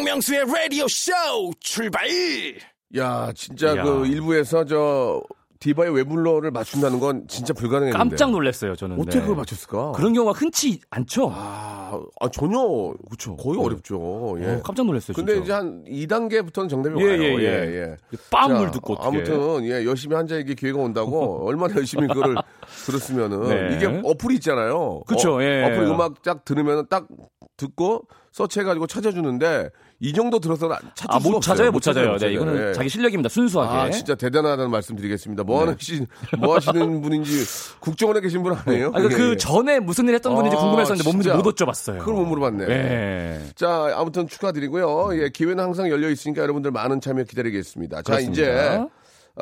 Speaker 5: 박명수의 라디오 쇼 출발!
Speaker 1: 야, 진짜
Speaker 2: 이야.
Speaker 1: 그 일부에서 저 디바의 외불러를 맞춘다는 건 진짜 불가능했는데.
Speaker 2: 깜짝 놀랐어요, 저는.
Speaker 1: 어떻게
Speaker 2: 네.
Speaker 1: 그걸 맞췄을까?
Speaker 2: 그런 경우가 흔치 않죠?
Speaker 1: 아, 아, 전혀
Speaker 2: 그쵸.
Speaker 1: 거의
Speaker 2: 네.
Speaker 1: 어렵죠. 예.
Speaker 2: 어, 깜짝 놀랐어요,
Speaker 1: 근데
Speaker 2: 진짜.
Speaker 1: 이제 한 2단계부터는 정답이
Speaker 2: 예,
Speaker 1: 와요.
Speaker 2: 예, 예.
Speaker 1: 예.
Speaker 2: 빰을
Speaker 1: 자,
Speaker 2: 듣고 어떻게
Speaker 1: 아무튼 예 열심히 한 자에게 기회가 온다고 얼마나 열심히 그거를 들었으면은
Speaker 2: 네.
Speaker 1: 이게 어플이 있잖아요.
Speaker 2: 그쵸,
Speaker 1: 어,
Speaker 2: 예.
Speaker 1: 어플 음악 쫙 들으면 딱 듣고 서치해가지고 찾아주는데 이 정도 들어서는 찾을
Speaker 2: 아, 못
Speaker 1: 없어요.
Speaker 2: 찾아요, 못 찾아요.
Speaker 1: 못
Speaker 2: 네, 이거는
Speaker 1: 예.
Speaker 2: 자기 실력입니다, 순수하게.
Speaker 1: 아 진짜 대단하다는 말씀 드리겠습니다. 뭐 하는 시, 뭐 하시는 분인지 국정원에 계신 분 아니에요?
Speaker 2: 아, 그,
Speaker 1: 예,
Speaker 2: 그
Speaker 1: 예.
Speaker 2: 전에 무슨 일 했던 분인지
Speaker 1: 아,
Speaker 2: 궁금했었는데 못,
Speaker 1: 진짜.
Speaker 2: 못 여쭤봤어요.
Speaker 1: 그걸 못 물어봤네.
Speaker 2: 네.
Speaker 1: 자, 아무튼 축하드리고요. 예, 기회는 항상 열려 있으니까 여러분들 많은 참여 기다리겠습니다. 자,
Speaker 2: 그렇습니다.
Speaker 1: 이제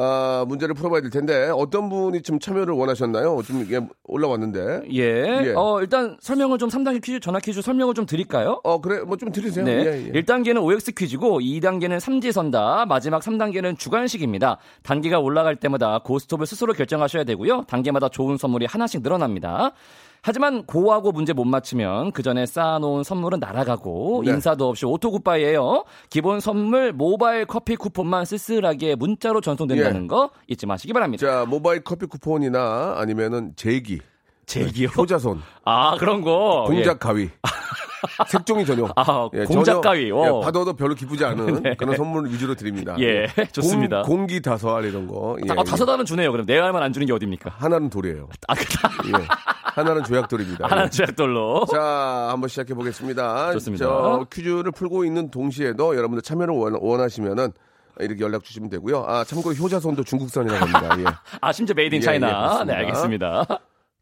Speaker 1: 아, 문제를 풀어봐야 될 텐데 어떤 분이 좀 참여를 원하셨나요? 좀 이게 올라왔는데.
Speaker 2: 예.
Speaker 1: 예.
Speaker 2: 어, 일단 설명을 좀 3단계 퀴즈, 전화 퀴즈 설명을 좀 드릴까요?
Speaker 1: 어, 그래, 뭐 좀 드리세요.
Speaker 2: 네.
Speaker 1: 예, 예.
Speaker 2: 1단계는 OX 퀴즈고 2단계는 삼지선다. 마지막 3단계는 주관식입니다. 단계가 올라갈 때마다 고스톱을 스스로 결정하셔야 되고요. 단계마다 좋은 선물이 하나씩 늘어납니다. 하지만 go하고 문제 못 맞히면 그 전에 쌓아놓은 선물은 날아가고
Speaker 1: 네.
Speaker 2: 인사도 없이 auto goodbye예요. 기본 선물 모바일 커피 쿠폰만 쓸쓸하게 문자로 전송된다는
Speaker 1: 예.
Speaker 2: 거 잊지 마시기 바랍니다.
Speaker 1: 자, 모바일 커피 쿠폰이나 아니면은 제기,
Speaker 2: 제기요?
Speaker 1: 효자손,
Speaker 2: 아 그런 거.
Speaker 1: 공작
Speaker 2: 예.
Speaker 1: 가위. 색종이 전용.
Speaker 2: 아,
Speaker 1: 예,
Speaker 2: 공작 가위. 어.
Speaker 1: 예, 받아도 별로 기쁘지 않은
Speaker 2: 네.
Speaker 1: 그런 선물 위주로 드립니다.
Speaker 2: 예, 좋습니다.
Speaker 1: 공, 기 다섯 알 이런 거. 예,
Speaker 2: 아, 다섯 알은 주네요. 그럼 네 알만 안 주는 게 어딥니까?
Speaker 1: 하나는 돌이에요.
Speaker 2: 아, 그
Speaker 1: 예. 하나는 조약돌입니다.
Speaker 2: 하나
Speaker 1: 예.
Speaker 2: 제약돌로.
Speaker 1: 자, 한번 시작해 보겠습니다.
Speaker 2: 좋습니다.
Speaker 1: 저 퀴즈를 풀고 있는 동시에도 여러분들 참여를 원, 원하시면은 이렇게 연락 주시면 되고요. 아, 참고로 효자손도 중국산이라고 합니다. 예.
Speaker 2: 아, 심지어 made in
Speaker 1: 예,
Speaker 2: China.
Speaker 1: 예.
Speaker 2: 네, 알겠습니다.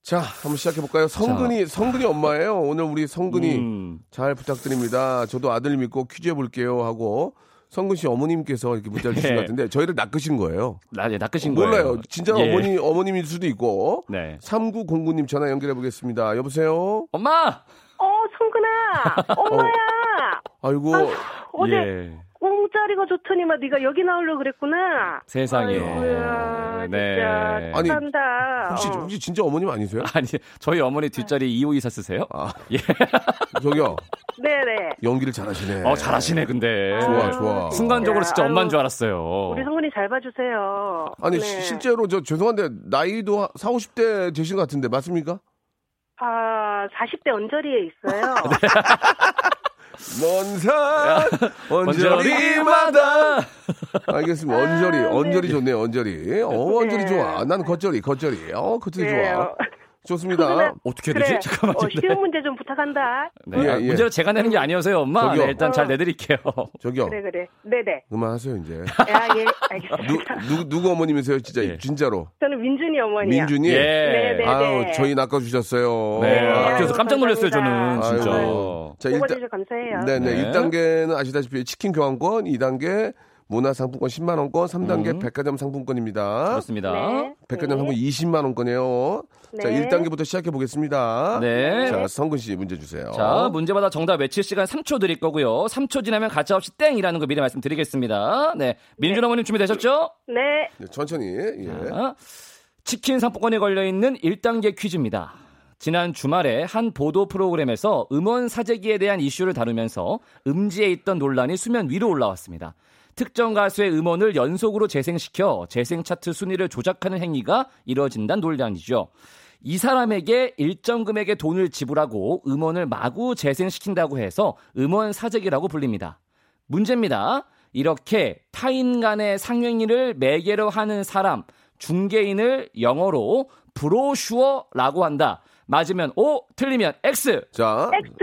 Speaker 1: 자, 한번 시작해 볼까요? 성근이 성근이 엄마예요. 오늘 우리 성근이
Speaker 2: 음.
Speaker 1: 잘 부탁드립니다. 저도 아들 믿고 퀴즈 해 볼게요 하고 성근 씨 어머님께서 이렇게 문자를 주신
Speaker 2: 네.
Speaker 1: 것 같은데 저희를 낚으신 거예요.
Speaker 2: 나, 예, 낚으신 거예요.
Speaker 1: 몰라요. 진짜
Speaker 2: 예.
Speaker 1: 어머니 어머님일 수도 있고.
Speaker 2: 네.
Speaker 1: 3909님 전화 연결해 보겠습니다. 여보세요?
Speaker 2: 엄마!
Speaker 3: 어, 성근아. 엄마야.
Speaker 1: 아이고.
Speaker 3: 어제
Speaker 2: 예.
Speaker 3: 공짜리가 좋더니만 네가 여기 나오려고 그랬구나.
Speaker 2: 세상에.
Speaker 3: 아이고야,
Speaker 2: 네.
Speaker 3: 진짜
Speaker 1: 아니,
Speaker 3: 축하한다.
Speaker 1: 혹시
Speaker 3: 어.
Speaker 1: 혹시 진짜 어머님 아니세요?
Speaker 2: 아니, 저희 어머니 뒷자리 2호이사 쓰세요?
Speaker 1: 아,
Speaker 2: 예.
Speaker 1: 저기요.
Speaker 3: 네네.
Speaker 1: 연기를 잘하시네.
Speaker 2: 어, 잘하시네, 근데.
Speaker 1: 좋아, 좋아.
Speaker 2: 순간적으로 진짜
Speaker 3: 아유,
Speaker 2: 엄마인 줄 알았어요.
Speaker 3: 우리 성근이 잘 봐주세요.
Speaker 1: 아니
Speaker 3: 네.
Speaker 1: 시- 실제로 저 죄송한데 나이도 4, 50대 되신 것 같은데 맞습니까?
Speaker 3: 아, 40대 언저리에 있어요.
Speaker 1: 먼산 언저리마다 알겠습니다. 언저리
Speaker 3: 아,
Speaker 1: 언저리
Speaker 3: 네.
Speaker 1: 좋네요. 언저리. 어 언저리
Speaker 3: 네.
Speaker 1: 좋아. 나는 겉절이 겉절이. 어 겉절이
Speaker 3: 네.
Speaker 1: 좋아. 좋습니다.
Speaker 3: 성근아,
Speaker 2: 어떻게 해야
Speaker 3: 그래.
Speaker 2: 되지? 잠깐만요.
Speaker 3: 어, 쉬운 문제 좀 부탁한다.
Speaker 2: 네.
Speaker 1: 예,
Speaker 2: 아,
Speaker 1: 예.
Speaker 2: 문제는 제가 내는 게 아니어서요, 엄마.
Speaker 1: 저기요.
Speaker 2: 네, 일단 잘
Speaker 3: 어.
Speaker 2: 내드릴게요.
Speaker 1: 저기요.
Speaker 3: 그래, 그래. 네네.
Speaker 1: 그만하세요 이제.
Speaker 3: 야, 예,
Speaker 1: 누,
Speaker 3: 알겠습니다.
Speaker 1: 누 누구 어머님이세요? 진짜
Speaker 2: 예.
Speaker 1: 진짜로.
Speaker 3: 저는 민준이 어머니요.
Speaker 1: 민준이.
Speaker 2: 예.
Speaker 3: 네네.
Speaker 1: 아유 저희 낚아주셨어요.
Speaker 2: 네.
Speaker 3: 네,
Speaker 2: 아, 그래서
Speaker 3: 아유,
Speaker 2: 깜짝 놀랐어요, 저는.
Speaker 3: 감사합니다.
Speaker 2: 진짜.
Speaker 1: 아이고. 자 일단
Speaker 3: 감사해요.
Speaker 1: 네네.
Speaker 2: 네.
Speaker 1: 1단계는 아시다시피 치킨 교환권, 2단계 문화상품권 10만 원권, 3단계
Speaker 2: 음.
Speaker 1: 백화점 상품권입니다.
Speaker 2: 그렇습니다.
Speaker 3: 네.
Speaker 1: 백화점
Speaker 3: 네.
Speaker 1: 상품 20만 원권이에요. 자,
Speaker 3: 네.
Speaker 1: 1단계부터 시작해 보겠습니다.
Speaker 2: 네.
Speaker 1: 자, 성근 씨 문제 주세요.
Speaker 2: 자, 문제마다 정답 외칠 시간 3초 드릴 거고요. 3초 지나면 가짜없이 땡이라는 거 미리 말씀드리겠습니다. 네. 민준 어머님 준비되셨죠?
Speaker 3: 네.
Speaker 1: 네, 천천히. 예.
Speaker 2: 자, 치킨 상품권이 걸려있는 1단계 퀴즈입니다. 지난 주말에 한 보도 프로그램에서 음원 사재기에 대한 이슈를 다루면서 음지에 있던 논란이 수면 위로 올라왔습니다. 특정 가수의 음원을 연속으로 재생시켜 재생 차트 순위를 조작하는 행위가 이뤄진다는 논란이죠. 이 사람에게 일정 금액의 돈을 지불하고 음원을 마구 재생시킨다고 해서 음원 사재기라고 불립니다. 문제입니다. 이렇게 타인 간의 상행위를 매개로 하는 사람, 중개인을 영어로 브로슈어라고 한다. 맞으면 O, 틀리면 X.
Speaker 1: 자,
Speaker 3: X.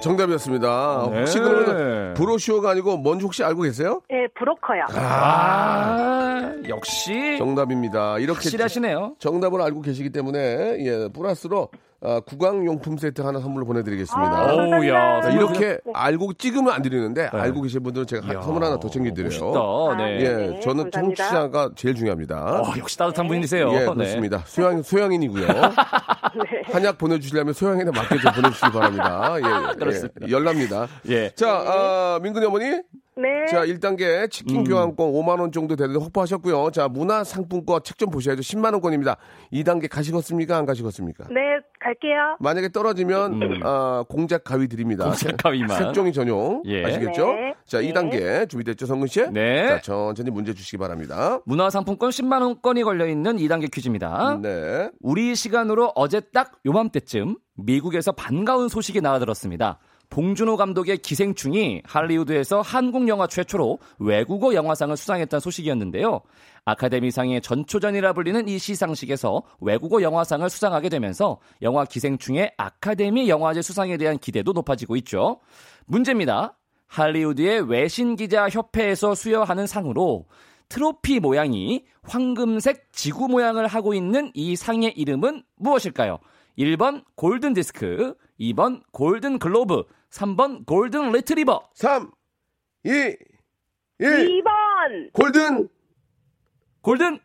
Speaker 1: 정답이었습니다.
Speaker 2: 네.
Speaker 1: 혹시 그러면 브로슈어가 아니고 뭔지 혹시 알고 계세요?
Speaker 3: 예, 브로커요.
Speaker 2: 아, 역시
Speaker 1: 정답입니다. 이렇게
Speaker 2: 확실하시네요.
Speaker 1: 정답을 알고 계시기 때문에 예, 플러스로 아, 구강용품 세트 하나 선물로 보내드리겠습니다.
Speaker 3: 아, 감사합니다.
Speaker 2: 오우야.
Speaker 1: 자, 이렇게 알고 찍으면 안 드리는데
Speaker 2: 네.
Speaker 1: 알고 계신 분들은 제가
Speaker 2: 이야,
Speaker 1: 선물 하나 더 챙겨드려요.
Speaker 2: 멋있다. 네.
Speaker 1: 예,
Speaker 3: 네,
Speaker 1: 저는
Speaker 3: 감사합니다.
Speaker 1: 청취자가 제일 중요합니다.
Speaker 2: 어, 역시 따뜻한 분이세요.
Speaker 1: 예,
Speaker 2: 네.
Speaker 1: 그렇습니다. 소양, 소양인이고요.
Speaker 3: 네.
Speaker 1: 한약 보내주시려면 소양인에 맞게 좀 보내주시기 바랍니다. 예, 예,
Speaker 2: 그렇습니다.
Speaker 1: 예, 열납니다.
Speaker 2: 예.
Speaker 1: 자, 아, 민근이 어머니.
Speaker 3: 네.
Speaker 1: 자, 1단계 치킨
Speaker 2: 음.
Speaker 1: 교환권 5만원 정도 되는데 확보하셨고요. 자, 문화상품권 책 좀 보셔야죠. 10만원권입니다. 2단계 가시겠습니까? 안 가시겠습니까?
Speaker 3: 네, 갈게요.
Speaker 1: 만약에 떨어지면,
Speaker 2: 음.
Speaker 1: 아, 공작 가위 드립니다.
Speaker 2: 공작 가위만.
Speaker 1: 색종이 전용.
Speaker 2: 예.
Speaker 1: 아시겠죠?
Speaker 3: 네.
Speaker 1: 자,
Speaker 3: 네.
Speaker 1: 2단계 준비됐죠, 성근 씨?
Speaker 2: 네.
Speaker 1: 자, 천천히 문제 주시기 바랍니다.
Speaker 2: 문화상품권 10만 원권이 걸려 있는 2단계 퀴즈입니다.
Speaker 1: 네.
Speaker 2: 우리 시간으로 어제 딱 요맘때쯤 미국에서 반가운 소식이 나와들었습니다. 봉준호 감독의 기생충이 할리우드에서 한국 영화 최초로 외국어 영화상을 수상했다는 소식이었는데요. 아카데미상의 전초전이라 불리는 이 시상식에서 외국어 영화상을 수상하게 되면서 영화 기생충의 아카데미 영화제 수상에 대한 기대도 높아지고 있죠. 문제입니다. 할리우드의 외신 기자 협회에서 수여하는 상으로 트로피 모양이 황금색 지구 모양을 하고 있는 이 상의 이름은 무엇일까요? 1번 골든 디스크, 2번 골든 글로브, 3번 골든 리트리버.
Speaker 1: 3, 2, 1.
Speaker 3: 2번.
Speaker 1: 골든!
Speaker 2: 골든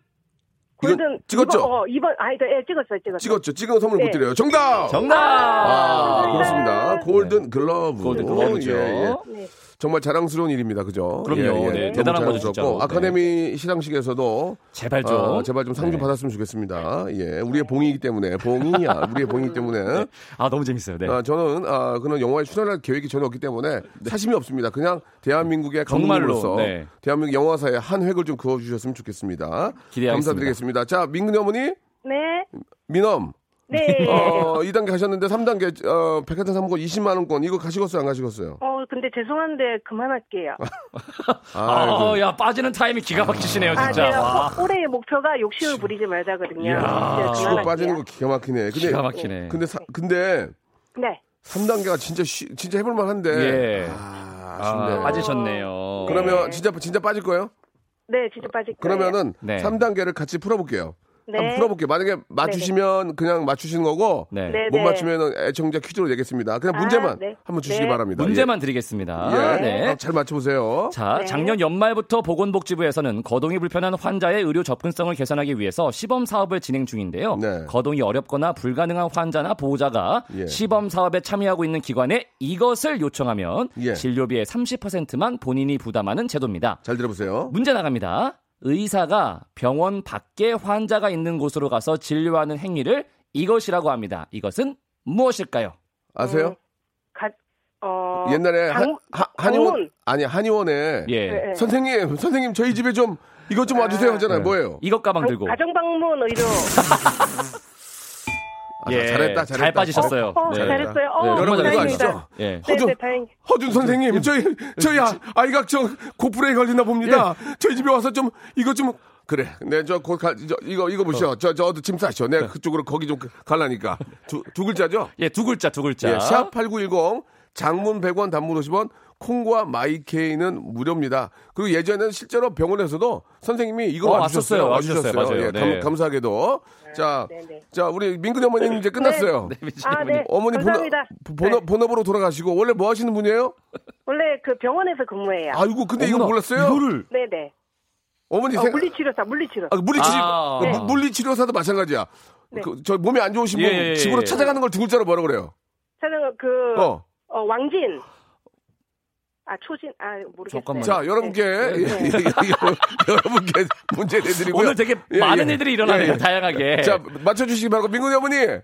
Speaker 1: 이건
Speaker 3: 골든.
Speaker 1: 찍었죠?
Speaker 3: 2번, 어, 2번. 아, 네, 예, 찍었어요, 찍었어요.
Speaker 1: 찍었죠? 찍은 선물 못
Speaker 3: 네.
Speaker 1: 드려요. 정답!
Speaker 2: 정답.
Speaker 1: 아,
Speaker 3: 아,
Speaker 1: 그렇습니다. 골든 글러브.
Speaker 2: 골든 글러브죠.
Speaker 1: 예, 예.
Speaker 3: 네.
Speaker 1: 정말 자랑스러운 일입니다. 그죠?
Speaker 2: 그럼요.
Speaker 1: 예,
Speaker 2: 네,
Speaker 1: 너무
Speaker 2: 대단한 거죠,
Speaker 1: 자랑스럽고
Speaker 2: 진짜로.
Speaker 1: 아카데미 시상식에서도
Speaker 2: 제발 좀.
Speaker 1: 아, 제발 좀 상좀
Speaker 2: 네.
Speaker 1: 받았으면 좋겠습니다. 예, 우리의 봉이기 때문에 봉이야, 우리의 봉이기 때문에.
Speaker 2: 아 너무 재밌어요. 네.
Speaker 1: 아, 저는 아, 그런 영화에 출연할 계획이 전혀 없기 때문에 사심이 없습니다. 그냥 대한민국의
Speaker 2: 정말로,
Speaker 1: 감독으로서
Speaker 2: 네.
Speaker 1: 대한민국 영화사에 한 획을 좀 그어 주셨으면 좋겠습니다.
Speaker 2: 기대하겠습니다.
Speaker 1: 감사드리겠습니다. 자, 민근이 어머니,
Speaker 3: 네.
Speaker 1: 민엄,
Speaker 3: 네.
Speaker 1: 어, 2단계 가셨는데 3단계 어, 백화점 상품권 20만 원권 이거 가시겠어요, 안 가시겠어요?
Speaker 3: 어, 근데 죄송한데 그만할게요.
Speaker 2: 아, 야, 빠지는 타임이 기가 막히시네요,
Speaker 3: 아,
Speaker 2: 진짜.
Speaker 3: 제가
Speaker 2: 와.
Speaker 3: 올- 올해의 목표가 욕심을 부리지 말자거든요.
Speaker 2: 이야.
Speaker 1: 치고. 빠지는 거 기가 막히네. 근데
Speaker 2: 기가 막히네.
Speaker 1: 근데 사- 근데
Speaker 3: 네.
Speaker 1: 3단계가 진짜 쉬- 진짜 해볼 만한데.
Speaker 2: 예.
Speaker 1: 아,
Speaker 2: 아,
Speaker 1: 아쉽네.
Speaker 2: 빠지셨네요.
Speaker 1: 그러면
Speaker 3: 네.
Speaker 1: 진짜 진짜 빠질 거예요?
Speaker 3: 네, 진짜 빠질 거예요.
Speaker 1: 그러면은
Speaker 2: 네.
Speaker 1: 3단계를 같이 풀어 볼게요.
Speaker 3: 네.
Speaker 1: 한번 풀어볼게요. 만약에 맞추시면 그냥 맞추시는 거고
Speaker 2: 네.
Speaker 3: 네,
Speaker 1: 못
Speaker 3: 네.
Speaker 1: 맞추면 애청자 퀴즈로 내겠습니다. 그냥
Speaker 3: 아,
Speaker 1: 문제만
Speaker 3: 네.
Speaker 1: 한번 주시기
Speaker 3: 네.
Speaker 1: 바랍니다.
Speaker 2: 문제만 드리겠습니다.
Speaker 1: 예.
Speaker 2: 네.
Speaker 1: 예. 잘 맞춰보세요.
Speaker 2: 자,
Speaker 3: 네.
Speaker 2: 작년 연말부터 보건복지부에서는 거동이 불편한 환자의 의료 접근성을 개선하기 위해서 시범 사업을 진행 중인데요.
Speaker 1: 네.
Speaker 2: 거동이 어렵거나 불가능한 환자나 보호자가
Speaker 1: 예.
Speaker 2: 시범 사업에 참여하고 있는 기관에 이것을 요청하면
Speaker 1: 예.
Speaker 2: 진료비의 30%만 본인이 부담하는 제도입니다.
Speaker 1: 잘 들어보세요.
Speaker 2: 문제 나갑니다. 의사가 병원 밖에 환자가 있는 곳으로 가서 진료하는 행위를 이것이라고 합니다. 이것은 무엇일까요?
Speaker 1: 아세요?
Speaker 3: 가, 어,
Speaker 1: 옛날에 한, 한 의원
Speaker 3: 방문.
Speaker 1: 아니 한의원에
Speaker 2: 예.
Speaker 3: 네, 네.
Speaker 1: 선생님 선생님 저희 집에 좀 이것 좀 와주세요 하잖아요.
Speaker 2: 네.
Speaker 1: 뭐예요?
Speaker 2: 이것 가방
Speaker 3: 방-
Speaker 2: 들고.
Speaker 3: 가정 방문 의료.
Speaker 1: 아,
Speaker 2: 예.
Speaker 1: 잘했다 잘했다.
Speaker 2: 잘 빠지셨어요.
Speaker 3: 어,
Speaker 2: 네.
Speaker 3: 잘했어요. 어,
Speaker 2: 네,
Speaker 1: 여러분 이거. 아시죠?
Speaker 2: 예.
Speaker 3: 네,
Speaker 1: 허준
Speaker 3: 네, 다행.
Speaker 1: 허준 선생님 저희 저희 아- 아이가 저 고프레에 걸리나 봅니다.
Speaker 2: 예.
Speaker 1: 저희 집에 와서 좀 이것 좀 그래. 네, 저곧 이거 이거 보시오. 저 저도 짐 싸시오. 내가 그쪽으로 거기 좀 갈라니까 두, 두 글자죠?
Speaker 2: 예, 두 글자, 두 글자.
Speaker 1: 예, 샵 8910 장문 100원 단문 50원 콩과 마이케이는 무료입니다. 그리고 예전에는 실제로 병원에서도 선생님이 이거
Speaker 2: 어,
Speaker 1: 와주셨어요.
Speaker 2: 왔었어요. 와주셨어요. 맞아요.
Speaker 1: 예,
Speaker 2: 네.
Speaker 1: 감, 사하게도 자,
Speaker 3: 네, 네.
Speaker 1: 자, 우리 민근이 어머님 이제 끝났어요.
Speaker 3: 아, 네.
Speaker 1: 어머니 본업,
Speaker 3: 감사합니다.
Speaker 1: 본업,
Speaker 3: 네.
Speaker 1: 본업 으로 돌아가시고 원래 뭐 하시는 분이에요?
Speaker 3: 원래 그 병원에서 근무해요.
Speaker 1: 아이고 근데 이거
Speaker 2: 어머나,
Speaker 1: 몰랐어요?
Speaker 2: 이거를
Speaker 3: 네네.
Speaker 1: 어머니
Speaker 3: 어,
Speaker 1: 생
Speaker 3: 물리치료사, 물리치료.
Speaker 1: 아, 물리치료
Speaker 2: 아.
Speaker 1: 그 무- 물리치료사도 마찬가지야.
Speaker 3: 네.
Speaker 1: 그, 저 몸이 안 좋으신 분
Speaker 2: 예, 예, 예.
Speaker 1: 집으로 찾아가는 걸 두 글자로 뭐라 그래요?
Speaker 3: 저는 그,
Speaker 1: 어.
Speaker 3: 어, 왕진. 아, 초진, 아, 모르겠어요.
Speaker 2: 잠깐만요.
Speaker 1: 자, 여러분께
Speaker 3: 네.
Speaker 1: 예, 예, 예, 여러분께 문제 내드리고요.
Speaker 2: 오늘 되게
Speaker 1: 예,
Speaker 2: 많은
Speaker 1: 예.
Speaker 2: 일들이 일어나네요,
Speaker 1: 예, 예.
Speaker 2: 다양하게.
Speaker 1: 자, 맞춰주시기 바라고 민근이 어머니
Speaker 3: 네네.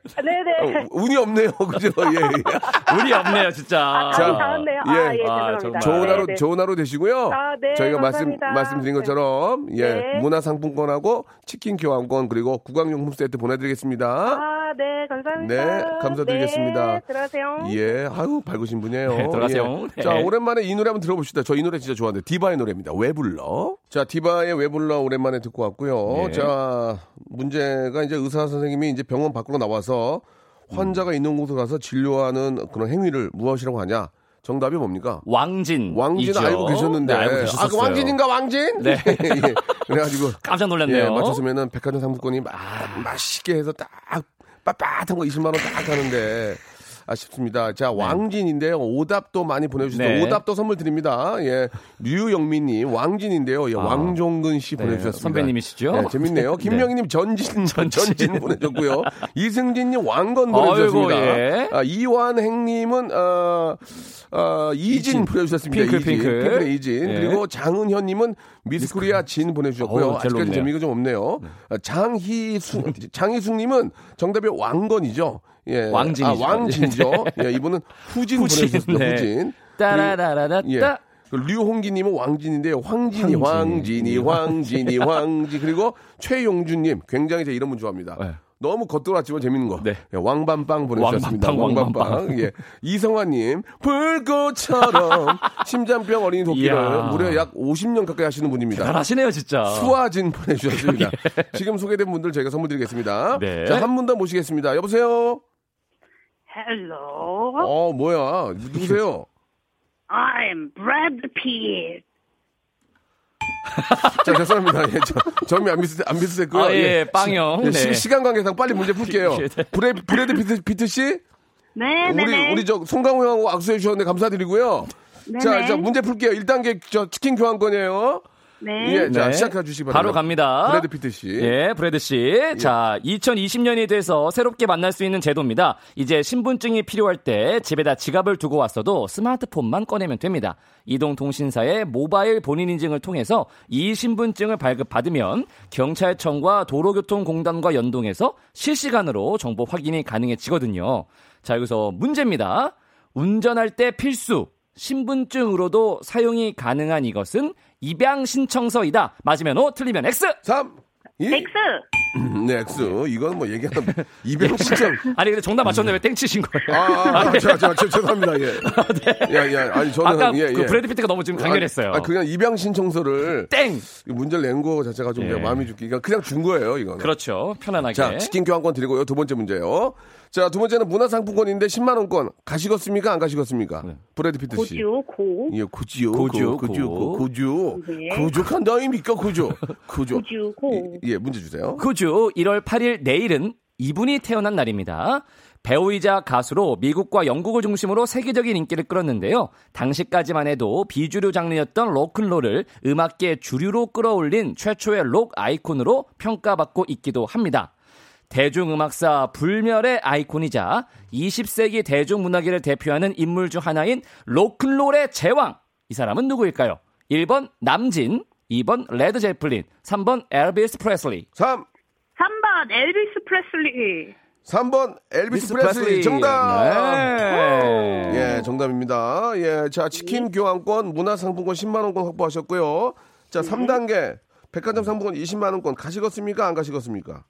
Speaker 1: 어, 운이 없네요, 그죠? 예, 예.
Speaker 2: 운이 없네요, 진짜.
Speaker 3: 아,
Speaker 1: 자,
Speaker 3: 다 닿았네요. 아,
Speaker 1: 예.
Speaker 3: 예,
Speaker 2: 아,
Speaker 3: 죄송합니다.
Speaker 1: 좋은
Speaker 3: 네,
Speaker 1: 하루
Speaker 3: 네.
Speaker 1: 좋은 하루 되시고요.
Speaker 3: 아, 네,
Speaker 1: 저희가
Speaker 3: 감사합니다.
Speaker 1: 말씀 말씀드린 것처럼 예
Speaker 3: 네.
Speaker 1: 문화상품권하고 치킨 교환권 그리고 구강용품 세트 보내드리겠습니다.
Speaker 3: 아, 네, 감사합니다.
Speaker 1: 네, 감사드리겠습니다.
Speaker 3: 네, 들어가세요.
Speaker 1: 예, 아유 밝으신 분이에요.
Speaker 2: 네, 들어가세요.
Speaker 1: 예.
Speaker 2: 네.
Speaker 1: 자, 오랜만에 이 노래 한번 들어봅시다. 저 이 노래 진짜 좋아하는데 디바의 노래입니다. 왜 불러? 자, 디바의 왜 불러 오랜만에 듣고 왔고요.
Speaker 2: 예.
Speaker 1: 자, 문제가 이제 의사 선생님이 이제 병원 밖으로 나와서 환자가 있는 곳으로 가서 진료하는 그런 행위를 무엇이라고 하냐? 정답이 뭡니까?
Speaker 2: 왕진.
Speaker 1: 왕진. 알고 계셨는데.
Speaker 2: 네, 알고
Speaker 1: 아, 그
Speaker 2: 계셨어요.
Speaker 1: 왕진인가 왕진?
Speaker 2: 네.
Speaker 1: 예. 그래가지고
Speaker 2: 깜짝 놀랐네요.
Speaker 1: 예, 맞췄으면은 백화점 상품권이 막 맛있게 해서 딱 빳빳한 거 20만 원 딱 하는데 아쉽습니다. 자, 왕진인데요. 오답도 많이 보내주셨어요.
Speaker 2: 네.
Speaker 1: 오답도 선물 드립니다. 예. 류영민님, 왕진인데요. 예,
Speaker 2: 아.
Speaker 1: 왕종근 씨
Speaker 2: 네,
Speaker 1: 보내주셨습니다.
Speaker 2: 선배님이시죠?
Speaker 1: 네, 재밌네요. 김명희님 전진, 전진, 보내줬고요. 이승진님 왕건 보내주셨습니다.
Speaker 2: 아이고, 예.
Speaker 1: 아, 이완행님은, 어, 어, 이진. 보내주셨습니다.
Speaker 2: 핑클,
Speaker 1: 이진.
Speaker 2: 핑클.
Speaker 1: 핑클의 이진.
Speaker 2: 예.
Speaker 1: 그리고 장은현님은 미스코리아 진 보내주셨고요.
Speaker 2: 제일
Speaker 1: 아직까지. 재미가 좀 없네요. 아, 장희숙, 장희숙님은 정답이 왕건이죠. 예.
Speaker 2: 왕진이죠.
Speaker 1: 아, 왕진이죠. 예, 이분은 후진,
Speaker 2: 후진,
Speaker 1: 보내주셨습니다.
Speaker 2: 네.
Speaker 1: 후진.
Speaker 2: 따라라라라
Speaker 1: 예.
Speaker 2: 따.
Speaker 1: 그 류홍기님은 왕진인데요. 황진이,
Speaker 2: 황진.
Speaker 1: 황진이, 황진이, 황진. 그리고 최용준님, 굉장히 제가 이런 분 좋아합니다.
Speaker 2: 네.
Speaker 1: 너무 겉돌았지만 재밌는 거.
Speaker 2: 네.
Speaker 1: 예, 왕밤빵 보내주셨습니다.
Speaker 2: 왕밤빵,
Speaker 1: 왕밤빵. 예. 이성화님, 불꽃처럼 심장병 어린이 돕기를
Speaker 2: 이야.
Speaker 1: 무려 약 50년 가까이 하시는 분입니다.
Speaker 2: 잘하시네요, 진짜.
Speaker 1: 수와진 보내주셨습니다. 지금 소개된 분들 저희가 선물 드리겠습니다.
Speaker 2: 네.
Speaker 1: 자, 한 분 더 모시겠습니다. 여보세요?
Speaker 6: Hello,
Speaker 1: 어, 뭐야. 누구세요?
Speaker 6: I'm Brad Pitt.
Speaker 1: 자, 죄송합니다. 예, 저, 점이 안 비슷, 안 비슷했고요.
Speaker 2: 아, 예, 빵형.
Speaker 1: 예,
Speaker 2: 네.
Speaker 1: 시, 간 관계상 빨리 문제 풀게요.
Speaker 2: 네.
Speaker 1: 브레, 브래드 피트, 피트 씨?
Speaker 6: 네,
Speaker 1: 우리,
Speaker 6: 네, 네.
Speaker 1: 우리 저 송강호 형하고 악수해 주셨는데 감사드리고요.
Speaker 6: 네,
Speaker 1: 자,
Speaker 6: 네.
Speaker 1: 자, 문제 풀게요. 1단계 저 치킨 교환권이에요.
Speaker 6: 네.
Speaker 1: 예, 자,
Speaker 2: 네.
Speaker 1: 시작해 주시기 바랍니다.
Speaker 2: 바로 갑니다.
Speaker 1: 브래드 피트 씨.
Speaker 2: 예, 브래드 씨. 자, 2020년이 돼서 새롭게 만날 수 있는 제도입니다. 이제 신분증이 필요할 때 집에다 지갑을 두고 왔어도 스마트폰만 꺼내면 됩니다. 이동통신사의 모바일 본인 인증을 통해서 이 신분증을 발급받으면 경찰청과 도로교통공단과 연동해서 실시간으로 정보 확인이 가능해지거든요. 자, 여기서 문제입니다. 운전할 때 필수. 신분증으로도 사용이 가능한 이것은 입양 신청서이다. 맞으면 O, 틀리면 X.
Speaker 1: 3, 2,
Speaker 6: X.
Speaker 1: 네, X. 이건 뭐 얘기하면 이병 신청.
Speaker 2: 아니 근데 정답 맞췄는데 왜 땡치신 거예요?
Speaker 1: 아, 아, 아, 제가, 제가, 제가 죄송합니다. 예. 예, 예. 아니, 저는.
Speaker 2: 아까
Speaker 1: 예,
Speaker 2: 그
Speaker 1: 예.
Speaker 2: 브래드 피트가 너무 지금 강렬했어요.
Speaker 1: 아, 그냥 입양 신청서를
Speaker 2: 땡.
Speaker 1: 이 문제를 낸 거 자체가 좀
Speaker 2: 예.
Speaker 1: 내가 마음이 죽기. 그냥, 그냥 준 거예요, 이건.
Speaker 2: 그렇죠. 편안하게.
Speaker 1: 자, 치킨 교환권 드리고요. 두 번째 문제요. 자, 두 번째는 문화상품권인데 10만원권. 가시겠습니까? 안 가시겠습니까? 브래드 피트 씨.
Speaker 3: 고지요, 고.
Speaker 1: 예, 고지요.
Speaker 2: 고죠,
Speaker 1: 고, 고죠,
Speaker 2: 고.
Speaker 1: 고, 고죠.
Speaker 3: 네.
Speaker 1: 고족한다입니까? 고죠. 고죠.
Speaker 3: 고지요, 고.
Speaker 1: 예, 문제 주세요.
Speaker 2: 그죠. 1월 8일 내일은 이분이 태어난 날입니다. 배우이자 가수로 미국과 영국을 중심으로 세계적인 인기를 끌었는데요. 당시까지만 해도 비주류 장르였던 로큰롤을 음악계 주류로 끌어올린 최초의 록 아이콘으로 평가받고 있기도 합니다. 대중음악사 불멸의 아이콘이자 20세기 대중문화계를 대표하는 인물 중 하나인 로큰롤의 제왕. 이 사람은 누구일까요? 1번 남진, 2번 레드 제플린, 3번 엘비스 프레슬리.
Speaker 1: 3,
Speaker 6: 3번 엘비스 프레슬리.
Speaker 1: 3번 엘비스 프레슬리 정답.
Speaker 2: 네.
Speaker 1: 예, 정답입니다. 예, 자, 치킨 교환권, 문화상품권 10만 원권 확보하셨고요. 자, 3단계, 백화점 상품권 20만 원권 가시겠습니까? 안 가시겠습니까?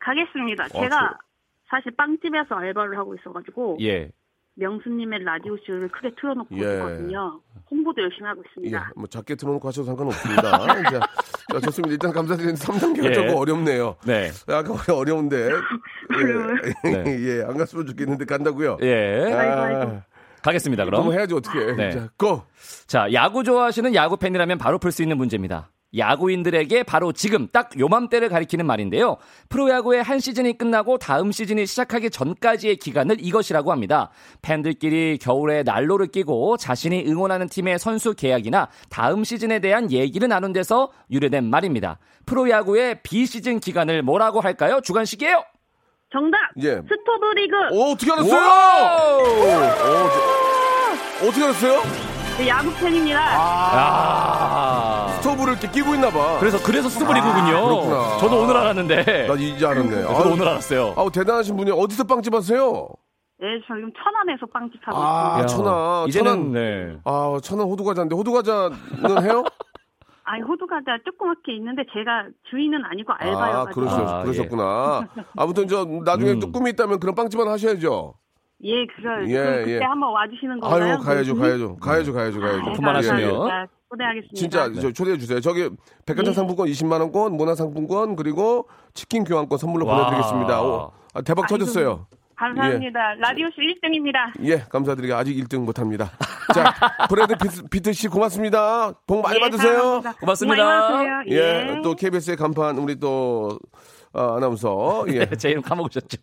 Speaker 6: 가겠습니다.
Speaker 1: 어,
Speaker 6: 제가 사실 빵집에서 알바를 하고 있어가지고
Speaker 2: 예.
Speaker 6: 명수님의 라디오 쇼를 크게 틀어놓고
Speaker 1: 예.
Speaker 6: 있거든요. 홍보도 열심히 하고
Speaker 1: 예,
Speaker 6: 있습니다.
Speaker 1: 뭐 작게 틀어놓고 하셔도 상관없습니다. 자, 자, 좋습니다. 일단 감사드리는데 3단계가
Speaker 2: 예.
Speaker 1: 조금 어렵네요.
Speaker 2: 네.
Speaker 1: 약간 어려운데. 예,
Speaker 2: 네.
Speaker 1: 예, 안 갔으면 좋겠는데 간다고요.
Speaker 2: 예.
Speaker 1: 아,
Speaker 2: 가겠습니다,
Speaker 1: 그럼
Speaker 2: 그럼.
Speaker 1: 해야지 어떻게.
Speaker 2: 네.
Speaker 1: 자, 고.
Speaker 2: 자, 야구 좋아하시는 야구 팬이라면 바로 풀 수 있는 문제입니다. 야구인들에게 바로 지금 딱 요맘때를 가리키는 말인데요. 프로야구의 한 시즌이 끝나고 다음 시즌이 시작하기 전까지의 기간을 이것이라고 합니다. 팬들끼리 겨울에 난로를 끼고 자신이 응원하는 팀의 선수 계약이나 다음 시즌에 대한 얘기를 나눈 데서 유래된 말입니다. 프로야구의 비시즌 기간을 뭐라고 할까요? 주간식이에요.
Speaker 6: 정답!
Speaker 1: 예.
Speaker 6: 스토브 리그!
Speaker 1: 오, 어떻게 알았어요?
Speaker 2: 와우!
Speaker 1: 어, 저- 어떻게 알았어요?
Speaker 6: 네, 야구 팬입니다.
Speaker 2: 아.
Speaker 1: 스 토브를 이렇게 끼고 있나 봐.
Speaker 2: 그래서 그래서 스토브리그군요.
Speaker 1: 그렇구나.
Speaker 2: 저도 오늘 알았는데.
Speaker 1: 나 이제 알았네.
Speaker 2: 저도
Speaker 1: 아우,
Speaker 2: 오늘 알았어요.
Speaker 1: 아우, 대단하신 분이 어디서 빵집 하세요?
Speaker 6: 네, 저 지금 천안에서 빵집 하고
Speaker 1: 아,
Speaker 6: 있습니다.
Speaker 1: 천안.
Speaker 2: 이제는
Speaker 1: 천안.
Speaker 2: 네.
Speaker 1: 아, 천안 호두과자인데 호두과자는 해요?
Speaker 6: 아니, 호두과자 조그맣게 있는데 제가 주인은 아니고
Speaker 1: 아,
Speaker 6: 알바여가지고.
Speaker 1: 그러셨,
Speaker 2: 아,
Speaker 1: 그러셨구나. 아무튼 저 나중에
Speaker 2: 음.
Speaker 1: 또 꿈이 있다면 그런 빵집은 하셔야죠.
Speaker 6: 예, 그걸
Speaker 1: 예,
Speaker 6: 그때
Speaker 1: 예.
Speaker 6: 한번 와주시는 건가요?
Speaker 1: 아유, 가야죠? 가야죠. 가야죠, 가야죠, 가야죠.
Speaker 6: 네,
Speaker 2: 그만하시면.
Speaker 1: 예, 예.
Speaker 6: 감사합니다. 초대하겠습니다.
Speaker 1: 진짜 저 초대해 주세요. 저기 백화점
Speaker 6: 예.
Speaker 1: 상품권 20만 원권, 문화 상품권 그리고 치킨 교환권 선물로
Speaker 2: 와.
Speaker 1: 보내드리겠습니다. 오, 아, 대박
Speaker 6: 아이고.
Speaker 1: 터졌어요.
Speaker 6: 감사합니다. 라디오쇼 1등입니다.
Speaker 1: 예, 감사드리게 아직 1등 못합니다. 자, 브래드 피트, 피트 씨 고맙습니다. 복 많이
Speaker 6: 예,
Speaker 1: 받으세요.
Speaker 6: 사랑합니다.
Speaker 2: 고맙습니다.
Speaker 6: 많이 받으세요.
Speaker 1: 예, 또 KBS의 간판 우리 또 아, 아나운서
Speaker 2: 예제 이름 까먹으셨죠?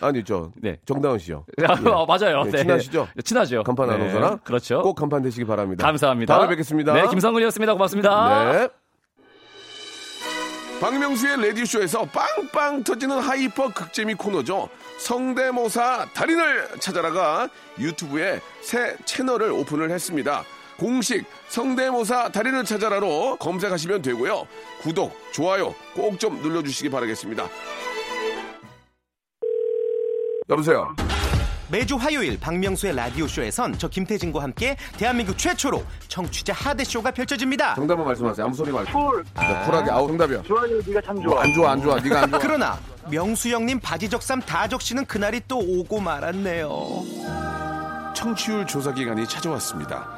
Speaker 1: 아니 저
Speaker 2: 네.
Speaker 1: 정다은 씨요.
Speaker 2: 아, 맞아요.
Speaker 1: 예, 친하시죠?
Speaker 2: 친하죠.
Speaker 1: 간판
Speaker 2: 네,
Speaker 1: 아나운서랑
Speaker 2: 그렇죠.
Speaker 1: 꼭 간판 되시기 바랍니다.
Speaker 2: 감사합니다.
Speaker 1: 다음에 뵙겠습니다.
Speaker 2: 네, 김성근이었습니다. 고맙습니다.
Speaker 1: 네. 박명수의 라디오쇼에서 빵빵 터지는 hyper 극재미 코너죠. 성대모사 달인을 찾아라가 유튜브에 새 채널을 오픈을 했습니다. 공식 성대모사 달인을 찾아라로 검색하시면 되고요. 구독, 좋아요 꼭 좀 눌러주시기 바라겠습니다. 여보세요.
Speaker 7: 매주 화요일 박명수의 라디오쇼에선 저 김태진과 함께 대한민국 최초로 청취자 하대쇼가 펼쳐집니다.
Speaker 1: 정답만 말씀하세요. 아무 소리 말고. 쿨. 네, 쿨하게. 아우 정답이야.
Speaker 4: 좋아요, 네가 참
Speaker 1: 뭐, 안 좋아, 안 좋아. 네가 안 좋아.
Speaker 7: 그러나 명수 형님 바지 적삼 다 적시는 그날이 또 오고 말았네요.
Speaker 1: 청취율 조사 기간이 찾아왔습니다.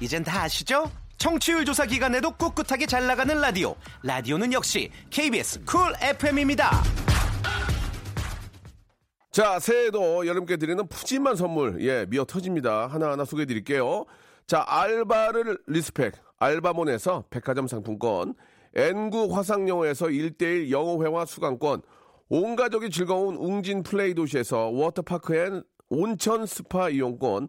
Speaker 7: 이젠 다 아시죠? 청취율 조사 기간에도 꿋꿋하게 잘 나가는 라디오 라디오는 역시 KBS 쿨 FM입니다.
Speaker 1: 자, 새해에도 여러분께 드리는 푸짐한 선물, 예, 미어 터집니다. 하나하나 소개해 드릴게요. 자, 알바를 리스펙, 알바몬에서 백화점 상품권, N구 화상영어에서 1대1 영어회화 수강권, 온 가족이 즐거운 웅진 플레이 도시에서 워터파크 and 온천 스파 이용권,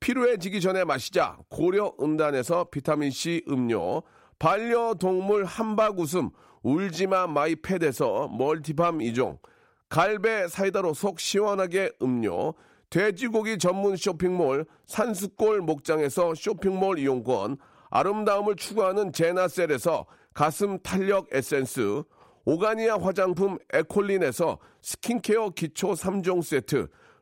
Speaker 1: 피로해지기 전에 마시자. 고려 은단에서 비타민C 음료, 반려동물 함박 웃음 울지마 마이 펫에서 multi balm 이종 갈배 사이다로 속 시원하게 음료, 돼지고기 전문 쇼핑몰 산수골 목장에서 쇼핑몰 이용권, 아름다움을 추구하는 제나셀에서 가슴 탄력 에센스, 오가니아 화장품 에콜린에서 스킨케어 기초 3종 세트,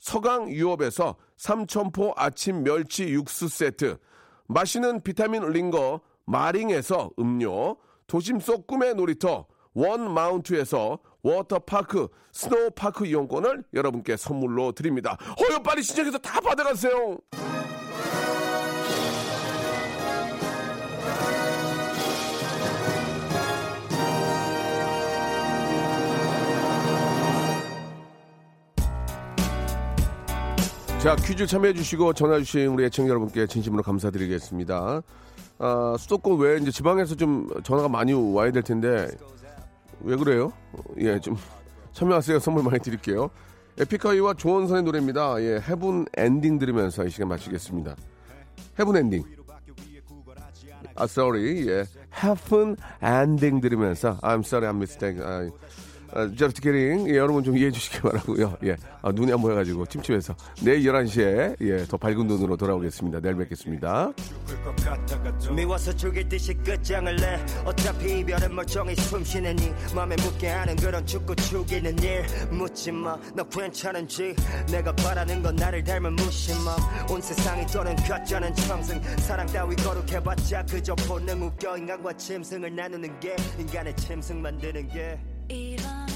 Speaker 1: 서강 유업에서 삼천포 아침 멸치 육수 세트, 마시는 비타민 링거 마링에서 음료, 도심 속 꿈의 놀이터 원 마운트에서 워터파크 스노우파크 이용권을 여러분께 선물로 드립니다. 어여 빨리 신청해서 다 받아가세요. 자, 퀴즈 참여해주시고 전화주신 우리 애청자 여러분께 진심으로 감사드리겠습니다. 아, 수도권 외에 이제 지방에서 좀 전화가 많이 와야 될 텐데, 왜 그래요? 예, 좀 참여하세요. 선물 많이 드릴게요. 에픽하이와 조원선의 노래입니다. 예, Happen Ending 들으면서 이 시간 마치겠습니다. Happen Ending. 아, sorry. 예. Happen Ending 들으면서 I'm sorry, I'm mistaken. 아, 아, just kidding. 예, 여러분 좀 이해해 주시기 바라고요. 예. 아, 눈이 안 보여가지고 침침해서 내일 11시에 예, 더 밝은 눈으로 돌아오겠습니다. 내일 뵙겠습니다.
Speaker 8: 미워서 죽일 듯이 끝장을 내 어차피 이별은 멀쩡히 숨쉬는 이 맘에 묻게 하는 그런 죽고 죽이는 일 묻지마 너 괜찮은지 내가 바라는 건 나를 닮은 무심함 온 세상이 또는 가짜는 청승 사랑 따위 거룩해봤자 그저 본능 웃겨 인간과 짐승을 나누는 게 인간의 짐승 만드는 게
Speaker 9: 이런